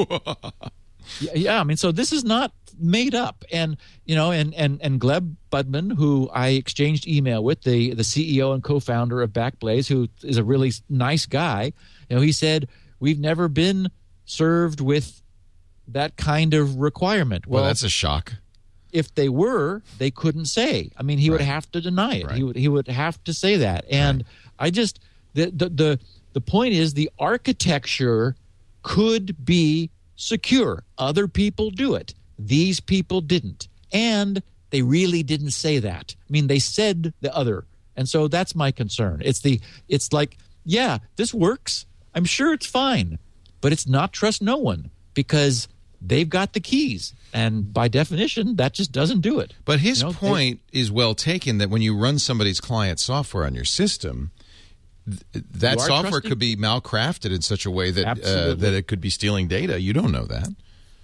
yeah, yeah i mean so this is not made up and you know and and and gleb budman who i exchanged email with the the ceo and co-founder of backblaze who is a really nice guy you know he said we've never been served with that kind of requirement Well, well that's a shock. if they were, they couldn't say. I mean, he would have to deny it. Right. He would he would have to say that. And I just the, the the the point is the architecture could be secure. Other people do it. These people didn't. And they really didn't say that. I mean, they said the other. And so that's my concern. It's the it's like, yeah, this works. I'm sure it's fine. But it's not trust no one because they've got the keys. And by definition, that just doesn't do it. But his You know, they- point is well taken that when you run somebody's client software on your system, th- that software trusting- could be malcrafted in such a way that uh, that it could be stealing data. You don't know that.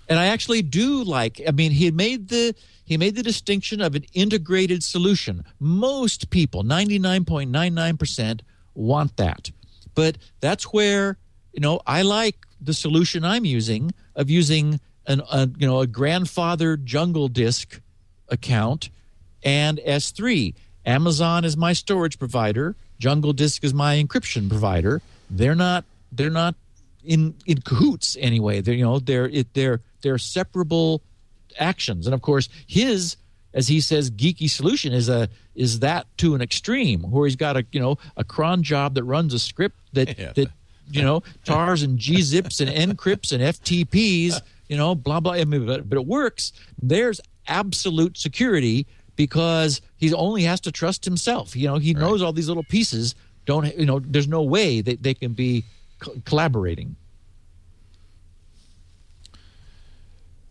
And I actually do like. I mean, he made the he made the distinction of an integrated solution. Most people, ninety nine point nine nine percent, want that, but that's where you know I like the solution I'm using of using an a, you know a grandfather jungle disk account and S3. Amazon is my storage provider. Jungle Disk is my encryption provider. They're not they're not in in cahoots anyway. They're you know they're it, they're they're separable actions. And of course, his as he says, geeky solution is a is that to an extreme where he's got a you know a cron job that runs a script that Yeah. that you know tars and gzips and encrypts and FTPs, you know, blah blah. I mean, but, but it works. There's absolute security because he only has to trust himself. You know, he knows all these little pieces. Don't you know? There's no way that they can be co- collaborating.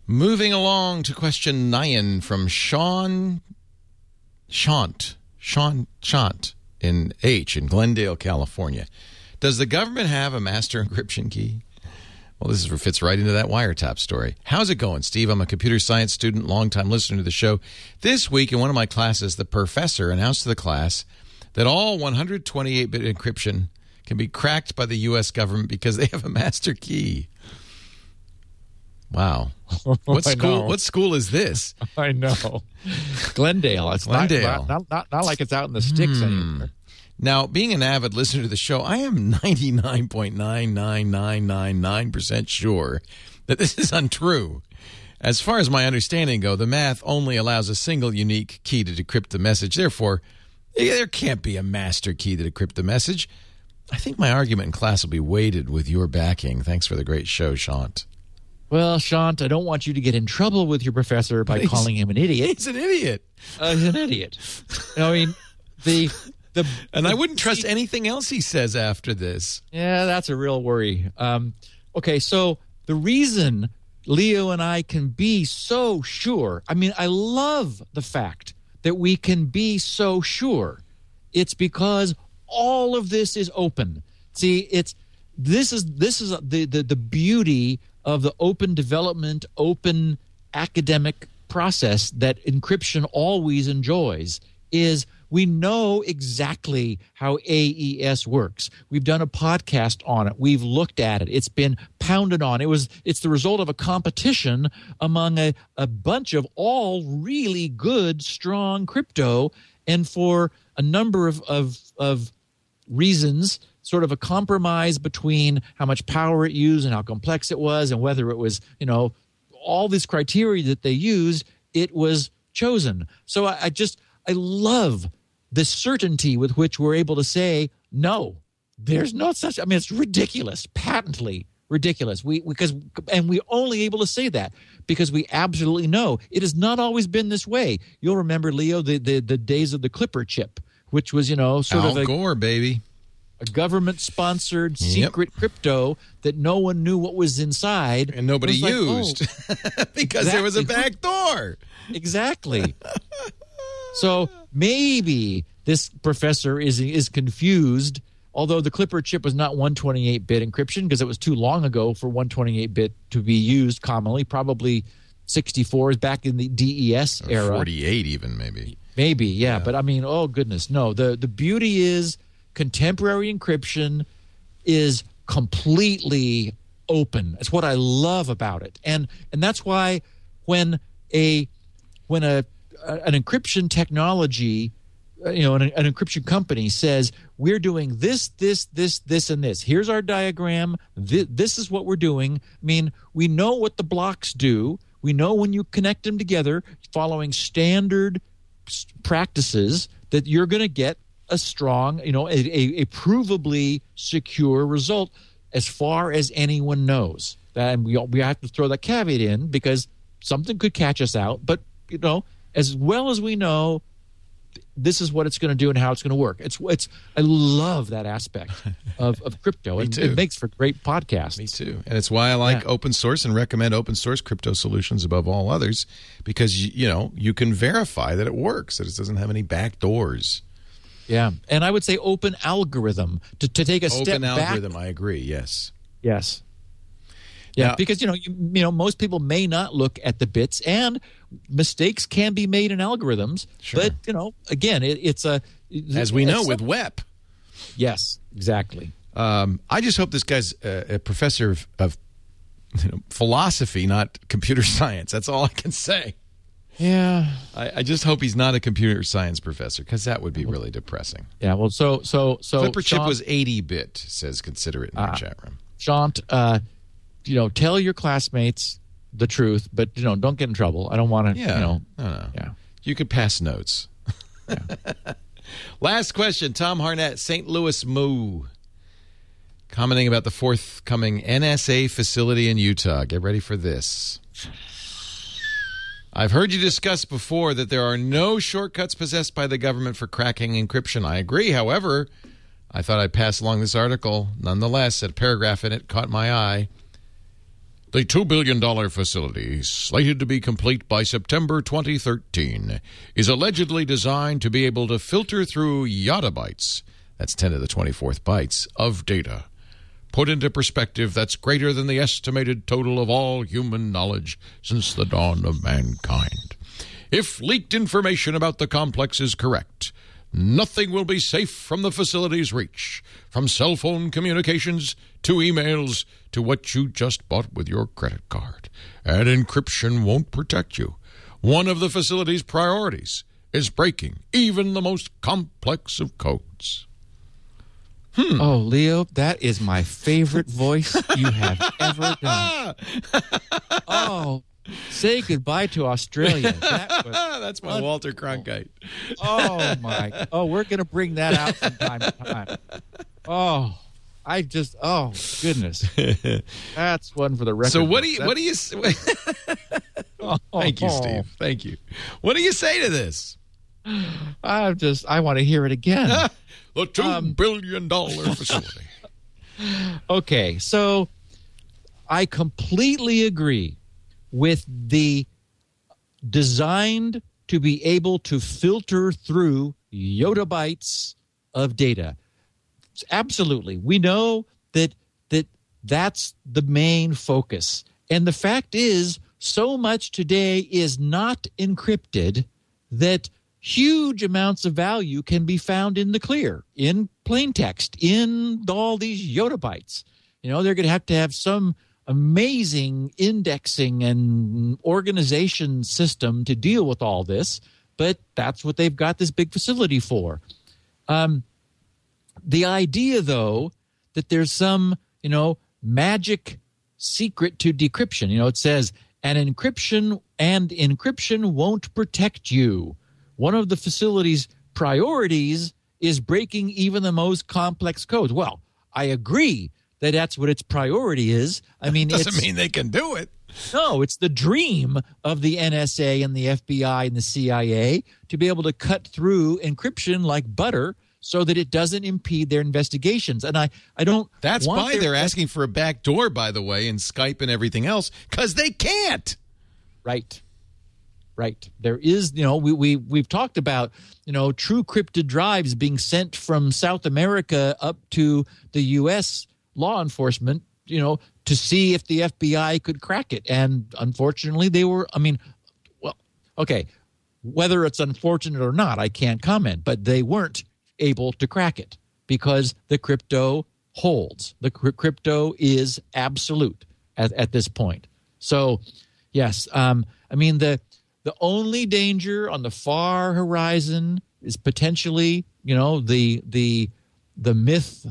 Moving along to question nine from Sean Shant. Sean Shant in H in Glendale, California. Does the government have a master encryption key? Well, this is, fits right into that wiretap story. How's it going, Steve? I'm a computer science student, longtime listener to the show. This week in one of my classes, the professor announced to the class that all 128 bit encryption can be cracked by the U.S. government because they have a master key. Wow. What school? What school is this? I know. Glendale. It's not- Glendale. Hmm. Not, not, not, like it's out in the sticks anymore. Now, being an avid listener to the show, I am 99.99999% sure that this is untrue. As far as my understanding go, the math only allows a single unique key to decrypt the message. Therefore, there can't be a master key to decrypt the message. I think my argument in class will be weighted with your backing. Thanks for the great show, Shant. Well, Shant, I don't want you to get in trouble with your professor by calling him an idiot. He's an idiot. Uh, he's an idiot. I mean, the the And I wouldn't trust anything else he says after this. Yeah, that's a real worry. Um, okay, so the reason Leo and I can be so sure, I mean, I love the fact that we can be so sure. It's because all of this is open. See, it's this is this is the the, the beauty of the open development, open academic process that encryption always enjoys is we know exactly how AES works. We've done a podcast on it. We've looked at it. It's been pounded on. It was it's the result of a competition among a, a bunch of all really good, strong crypto. And for a number of, of, of reasons, sort of a compromise between how much power it used and how complex it was and whether it was, you know, all this criteria that they used, it was chosen. So I, I just I love the certainty with which we're able to say no. There's no such. I mean, it's ridiculous, patently ridiculous. We because and we're only able to say that because we absolutely know it has not always been this way. You'll remember Leo the the, the days of the Clipper chip, which was you know sort Al of a, Gore, baby. A government sponsored Yep. secret crypto that no one knew what was inside And nobody was like, oh, used because there was a Exactly. back door. exactly. so maybe this professor is is confused. Although the Clipper chip was not 128 bit encryption because it was too long ago for 128 bit to be used commonly, probably 64 is back in the DES era. 48 even maybe. Maybe, yeah, But I mean, oh goodness, no. The the beauty is contemporary encryption is completely open. It's what I love about it, and and that's why when a when a, an encryption technology, uh, you know, an, an encryption company says we're doing this, this, this, this, and this. Here's our diagram. This is what we're doing. I mean, we know what the blocks do. We know when you connect them together, following standard practices, that you're going to get a strong, you know, a, a, a provably secure result as far as anyone knows. And we we have to throw that caveat in because something could catch us out. But you know, as well as we know, this is what it's going to do and how it's going to work. It's it's I love that aspect of, of crypto. and too. It makes for great podcasts. Me too. And it's why I like Yeah. open source and recommend open source crypto solutions above all others because you, you know, you can verify that it works, that it doesn't have any back doors. Yeah, and I would say open algorithm to, to take a step Open back algorithm, I agree. Yes. Yes. Yeah, Now- because you know, you, you know, most people may not look at the bits, and mistakes can be made in algorithms. Sure. But you know, again, it, it's a As we know with WEP. yes, exactly. Um, I just hope this guy's a, a professor of, of you know, philosophy, not computer science. That's all I can say. Yeah, I, I just hope he's not a computer science professor because that would be really depressing. yeah. Well, so so so Clipper chip was 80 bit, says consider it in our chat room. Shant, uh, you know, tell your classmates the truth, but you know, don't get in trouble. I don't want to. Yeah. You know. No, no. Yeah. You could pass notes. Last question. Tom Harnett, St. Louis Moo. Commenting about the forthcoming NSA facility in Utah. Get ready for this. I've heard you discuss before that there are no shortcuts possessed by the government for cracking encryption. I agree. However, I thought I'd pass along this article. Nonetheless, a paragraph in it caught my eye. The $2 billion facility, slated to be complete by September 2013, is allegedly designed to be able to filter through yottabytes, that's 10 to the 24th bytes, of data. Put into perspective, that's greater than the estimated total of all human knowledge since the dawn of mankind. If leaked information about the complex is correct, nothing will be safe from the facility's reach, from cell phone communications to emails to what you just bought with your credit card. And encryption won't protect you. One of the facility's priorities is breaking even the most complex of codes. Hmm. Oh, Leo, that is my favorite voice you have ever done. Oh, say goodbye to Australia. That was, That's my Walter Cronkite. oh my! Oh, we're gonna bring that out from time to time. Oh, I just oh goodness, that's one for the record. So what do you what do you That's- Thank you, Steve. Thank you. What do you say to this? I just I want to hear it again. The two Um, billion dollar facility. Okay, so I completely agree with the designed to be able to filter through yottabytes of data. Absolutely. We know that that that's the main focus. And the fact is so much today is not encrypted that huge amounts of value can be found in the clear, in plain text, in all these yottabytes. You know, they're going to have to have some amazing indexing and organization system to deal with all this, but that's what they've got this big facility for. Um, the idea, though, that there's some, you know, magic secret to decryption. You know, it says an encryption and encryption won't protect you. One of the facility's priorities is breaking even the most complex codes. Well, I agree that that's what its priority is. I mean, it Doesn't mean they can do it. no, it's the dream of the NSA and the FBI and the CIA to be able to cut through encryption like butter so that it doesn't impede their investigations. And I, I don't. That's why their- they're asking for a back door, by the way, in Skype and everything else, because they can't. Right. Right. There is, you know, we, we, we've talked about, you know, TrueCrypted drives being sent from South America up to the U.S. law enforcement, you know, to see if the FBI could crack it. And unfortunately, they were, I mean, well, okay, whether it's unfortunate or not, I can't comment, but they weren't able to crack it because the crypto holds. The crypto is absolute at, at this point. So, yes, um, I mean the the only danger on the far horizon is potentially, you know, the the the myth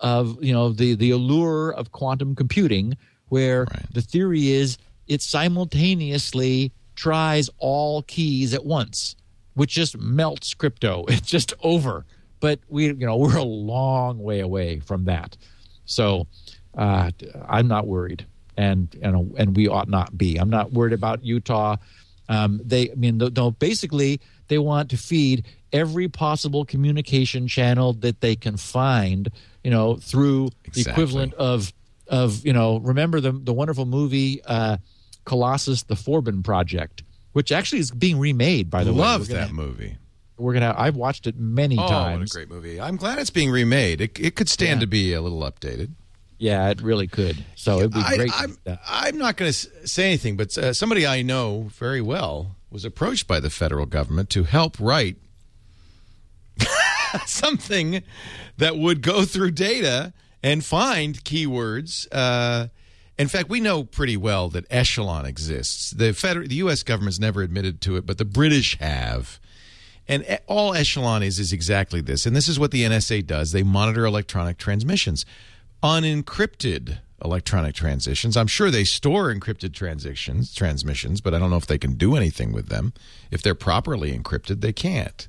of you know the the allure of quantum computing, where Right. the theory is it simultaneously tries all keys at once, which just melts crypto. It's just over. But we, you know, we're a long way away from that. So uh, I'm not worried, and and and we ought not be. I'm not worried about Utah. Um, they, I mean, no, basically, they want to feed every possible communication channel that they can find. You know, through the equivalent of of you know, remember the the wonderful movie uh, Colossus: The Forbin Project, which actually is being remade. By the way, Love that movie. We're gonna. I've watched it many Oh, times. what a great movie! I'm glad it's being remade. It, it could stand Yeah. to be a little updated. Yeah, it really could. So it'd be I, great. I'm. I'm not going to say anything, but uh, somebody I know very well was approached by the federal government to help write something that would go through data and find keywords. Uh, in fact, we know pretty well that Echelon exists. The federal, the U.S. government's never admitted to it, but the British have. And all Echelon is is exactly this. And this is what the NSA does. They monitor electronic transmissions. Unencrypted electronic transitions. I'm sure they store encrypted transitions transmissions, but I don't know if they can do anything with them. If they're properly encrypted, they can't.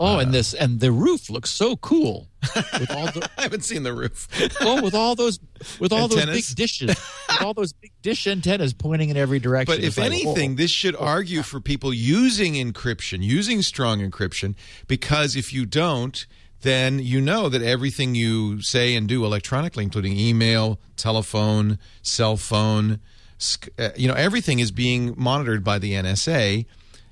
Oh, uh, and this and the roof looks so cool with all the I haven't seen the roof. oh with all those with all those big dishes with all those big dish antennas pointing in every direction. But if like, anything, whoa. this should argue for people using encryption, using strong encryption, because if you don't, then you know that everything you say and do electronically, including email, telephone, cell phone, uh, you know, everything is being monitored by the NSA.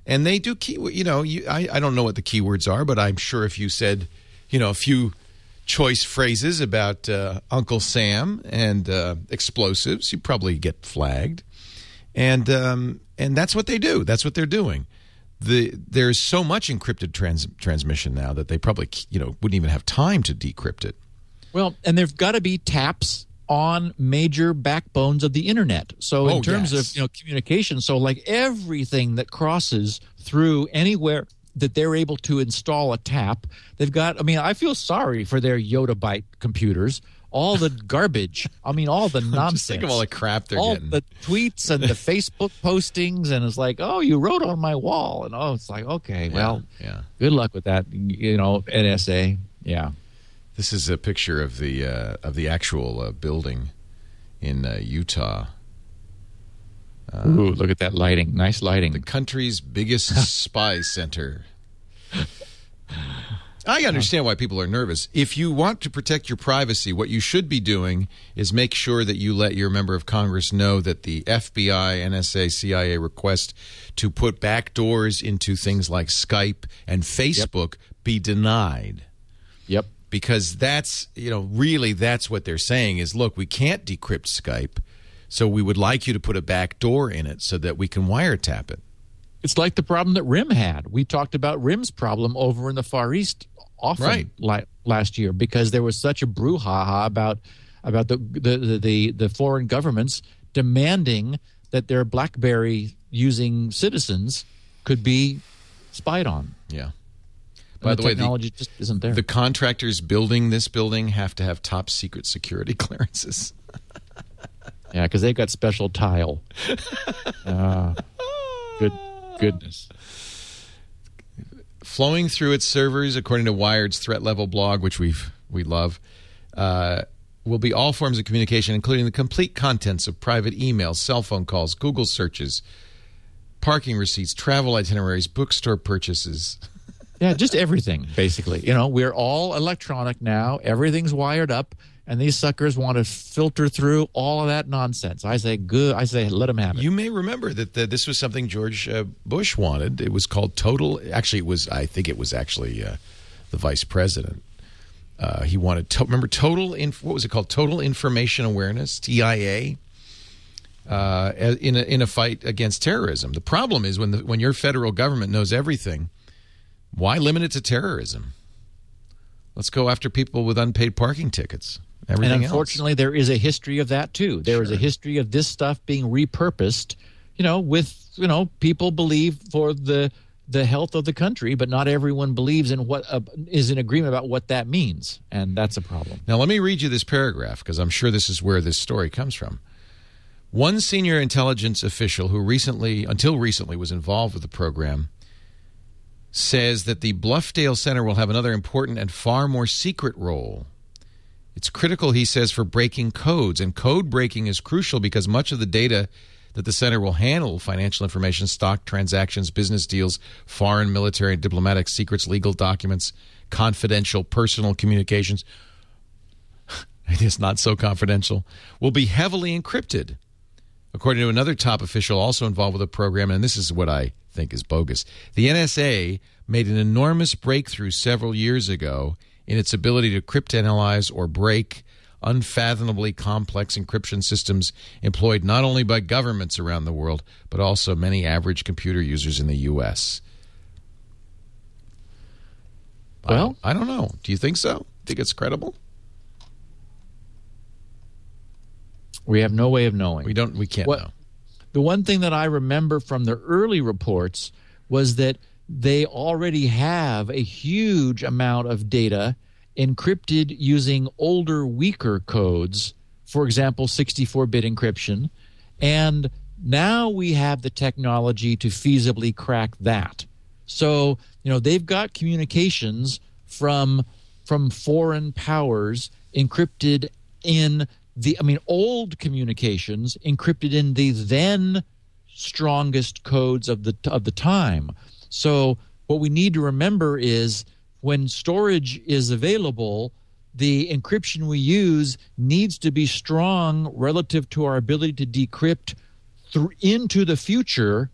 And they do key, you know, you, I, I don't know what the keywords are, but I'm sure if you said, you know, a few choice phrases about uh, Uncle Sam and uh, explosives, you probably get flagged and um, and that's what they do. That's what they're doing. The there's so much encrypted trans- transmission now that they probably you know wouldn't even have time to decrypt it. Well, and there've got to be taps on major backbones of the internet. So in Oh, terms yes. of you know communication, so like everything that crosses through anywhere that they're able to install a tap, they've got. I mean, I feel sorry for their Yottabyte computers. All the garbage. I mean, all the nonsense. Just think of all the crap they're all getting. the tweets and the Facebook postings, and it's like, oh, you wrote on my wall, and oh, it's like, okay, well, yeah. good luck with that. You know, NSA. Yeah. This is a picture of the uh, of the actual uh, building in uh, Utah. Ooh, look at that lighting. Nice lighting. the country's biggest spy center. I understand why people are nervous. If you want to protect your privacy, what you should be doing is make sure that you let your member of Congress know that the FBI, NSA, CIA request to put back doors into things like Skype and Facebook be denied Yep. because that's you know really that's what they're saying is look we can't decrypt Skype so we would like you to put a back door in it so that we can wiretap it It's like the problem that RIM had. We talked about RIM's problem over in the Far East often Right. li- last year because there was such a brouhaha about about the the, the the the foreign governments demanding that their BlackBerry using citizens could be spied on. yeah by the, way the, technology just isn't there. the contractors building this building have to have top secret security clearances yeah, because they've got special tile. Ah, good goodness. Flowing through its servers, according to Wired's threat level blog, which we we love, uh, will be all forms of communication, including the complete contents of private emails, cell phone calls, Google searches, parking receipts, travel itineraries, bookstore purchases. Yeah, just everything basically. You know, we're all electronic now. Everything's wired up, and these suckers want to filter through all of that nonsense. I say, good. I say, let them have it. You may remember that the, this was something George uh, Bush wanted. It was called total. Actually, it was. I think it was actually uh, the vice president. Uh, he wanted. To, remember total. Inf, what was it called? Total information awareness. TIA. Uh, in a in a fight against terrorism. The problem is when the, when your federal government knows everything, why limit it to terrorism? Let's go after people with unpaid parking tickets. Everything and else. unfortunately, there is a history of that too. There is a history of this stuff being repurposed. You know, with you know, people believe for the the health of the country, but not everyone believes in what uh, is in agreement about what that means, and that's a problem. Now, let me read you this paragraph because I'm sure this is where this story comes from. One senior intelligence official who recently, until recently, was involved with the program says that the Bluffdale Center will have another important and far more secret role. It's critical, he says, for breaking codes, and code breaking is crucial because much of the data that the center will handle financial information, stock transactions, business deals, foreign military and diplomatic secrets, legal documents, confidential personal communications it is not so confidential, will be heavily encrypted. According to another top official also involved with the program, and this is what I think is bogus, the NSA made an enormous breakthrough several years ago in its ability to cryptanalyze or break unfathomably complex encryption systems employed not only by governments around the world, but also many average computer users in the U.S. Well- don't- I don't know. Do you think so? Think it's credible? We have no way of knowing. We don't. We can't What- know. The one thing that I remember from the early reports was that they already have a huge amount of data encrypted using older, weaker codes for example, 64 bit encryption. And now we have the technology to feasibly crack that. So, you know, they've got communications from from foreign powers encrypted in the I mean old communications encrypted in the then strongest codes of the of the time. So what we need to remember is when storage is available, the encryption we use needs to be strong relative to our ability to decrypt th- into the future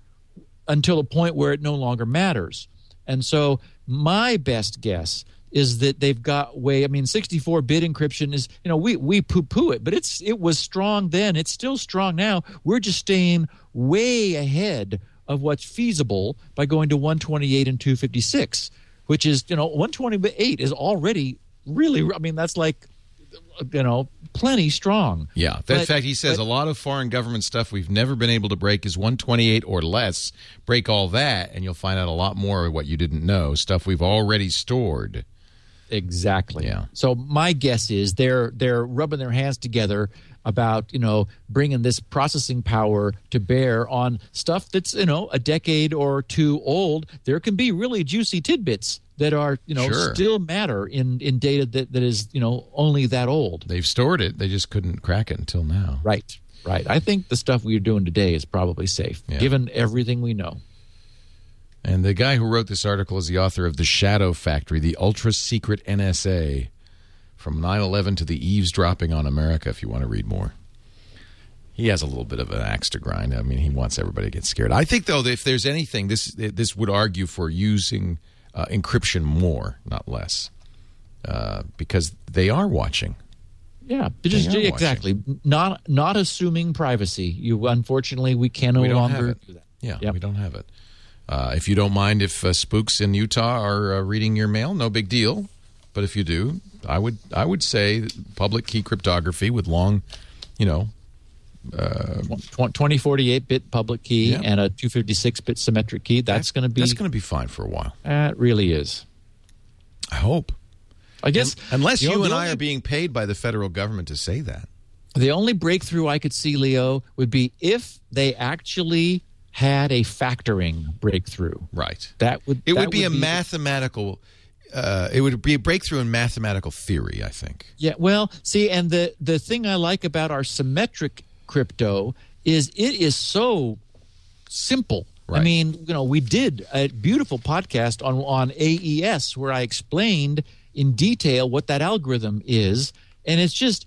until a point where it no longer matters. And so my best guess is that they've got way I mean 64 bit encryption is you know we we poo poo it but it's it was strong then it's still strong now we're just staying way ahead of what's feasible by going to 128 and 256 which is you know 128 is already really I mean that's like you know plenty strong Yeah. But- in fact, he says but- a lot of foreign government stuff we've never been able to break is 128 or less. Break all that, and you'll find out a lot more of what you didn't know. Stuff we've already stored. Exactly. Yeah. So my guess is they're they're rubbing their hands together about you know bringing this processing power to bear on stuff that's you know a decade or two old. There can be really juicy tidbits that are you know Sure. still matter in in data that that is you know only that old. They've stored it. They just couldn't crack it until now. Right. Right. I think the stuff we're doing today is probably safe, Yeah. given everything we know. And the guy who wrote this article is the author of The Shadow Factory, the ultra secret NSA from 9 11 to the eavesdropping on America, if you want to read more. He has a little bit of an axe to grind. I mean, he wants everybody to get scared. I think, though, that if there's anything, this this would argue for using uh, encryption more, not less, uh, because they are watching. Yeah, just exactly. Not not assuming privacy. You unfortunately we can no we longer do that. Yeah, Yep. we don't have it. Uh, if you don't mind if uh, spooks in Utah are uh, reading your mail, no big deal. But if you do, I would I would say public key cryptography with long, you know, uh, Tw- 2048 bit public key Yeah. and a 256 bit symmetric key. That's going to be. that's going to be fine for a while. That really is. I hope, I guess unless the you and the I are being paid by the federal government to say that. The only breakthrough I could see, Leo, would be if they actually had a factoring breakthrough. Right. That would. It that would be a mathematical. Uh, it would be a breakthrough in mathematical theory. I think. Yeah, well, see, and the the thing I like about our symmetric crypto is it is so simple. I mean, you know, we did a beautiful podcast on on AES where I explained in detail what that algorithm is, and it's just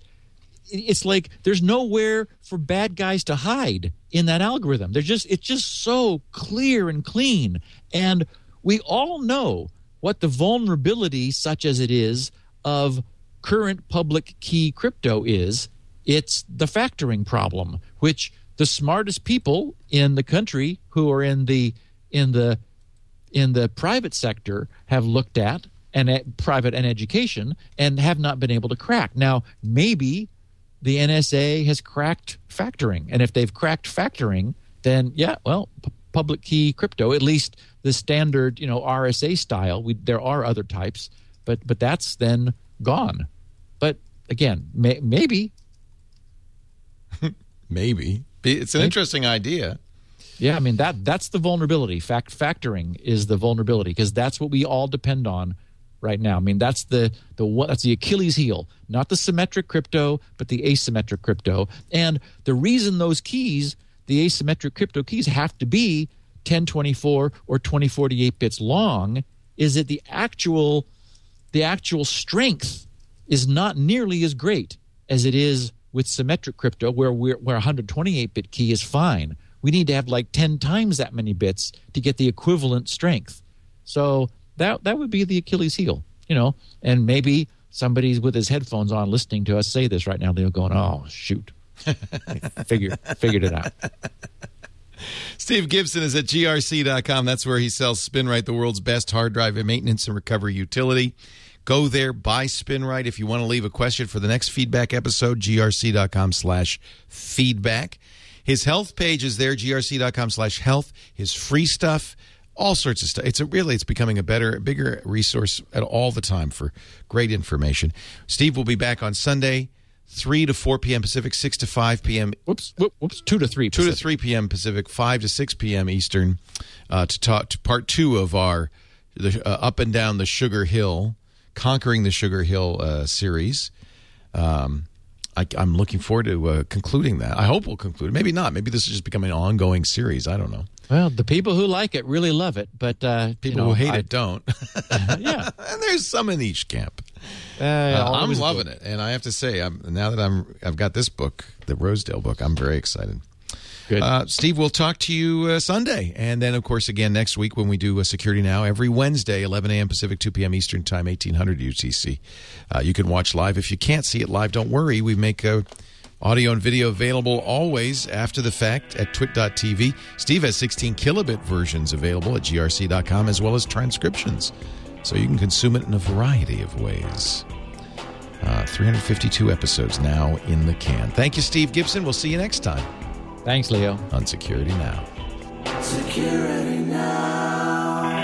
it's like there's nowhere for bad guys to hide in that algorithm. They're just it's just so clear and clean. And we all know what the vulnerability, such as it is, of current public key crypto is. It's the factoring problem, which the smartest people in the country who are in the in the in the private sector have looked at and at private and education and have not been able to crack. Now, maybe the NSA has cracked factoring, and if they've cracked factoring, then yeah, well, p- public key crypto, at least the standard, you know, RSA style. We, there are other types, but but that's then gone. But again, may, maybe Maybe it's an interesting idea. Yeah, I mean that that's the vulnerability. Fact factoring is the vulnerability because that's what we all depend on right now. I mean that's the the that's the Achilles heel, not the symmetric crypto, but the asymmetric crypto. And the reason those keys, the asymmetric crypto keys have to be 1024 or 2048 bits long is that the actual the actual strength is not nearly as great as it is with symmetric crypto where we're, where 128 bit key is fine. We need to have like 10 times that many bits to get the equivalent strength. So that that would be the achilles heel you know? And maybe somebody's with his headphones on listening to us say this right now they're going oh shoot. Figured figured it out Steve Gibson is at grc.com. That's where he sells SpinRite, the world's best hard drive maintenance and recovery utility. Go there, buy SpinRite. If you want to leave a question for the next feedback episode, grc.com slash feedback. His health page is there, grc.com slash health. His free stuff, all sorts of stuff. It's a, really, it's becoming a better, bigger resource at all the time for great information. Steve will be back on Sunday. 3 to 4 p.m. Pacific, 6 to 5 p.m. Whoops, whoop, whoops, two to three. 2 to 3 p.m. Pacific, 5 to 6 p.m. Eastern, uh, to talk to part two of our the, uh, Up and Down the Sugar Hill, Conquering the Sugar Hill uh, series. Um, I, I'm looking forward to uh, concluding that. I hope we'll conclude. Maybe not. Maybe this is just becoming an ongoing series. I don't know. Well, the people who like it really love it, but uh, People you know, who hate I- it don't. yeah, and there's some in each camp. uh, Uh, I'm loving good. it, and I have to say, I'm now that I'm I've got this book, the Rosedale book. I'm very excited. Good. Uh, Steve, we'll talk to you uh, Sunday, and then of course again next week when we do uh, Security Now every Wednesday, 11 a.m. Pacific, 2 p.m. Eastern Time, 1800 UTC. Uh, you can watch live. If you can't see it live, don't worry. We make uh, audio and video available always after the fact at twit.tv. Steve has 16 kilobit versions available at grc.com as well as transcriptions, so you can consume it in a variety of ways. Uh, 352 episodes now in the can. Thank you, Steve Gibson. We'll see you next time Thanks, Leo. On Security Now. Security Now.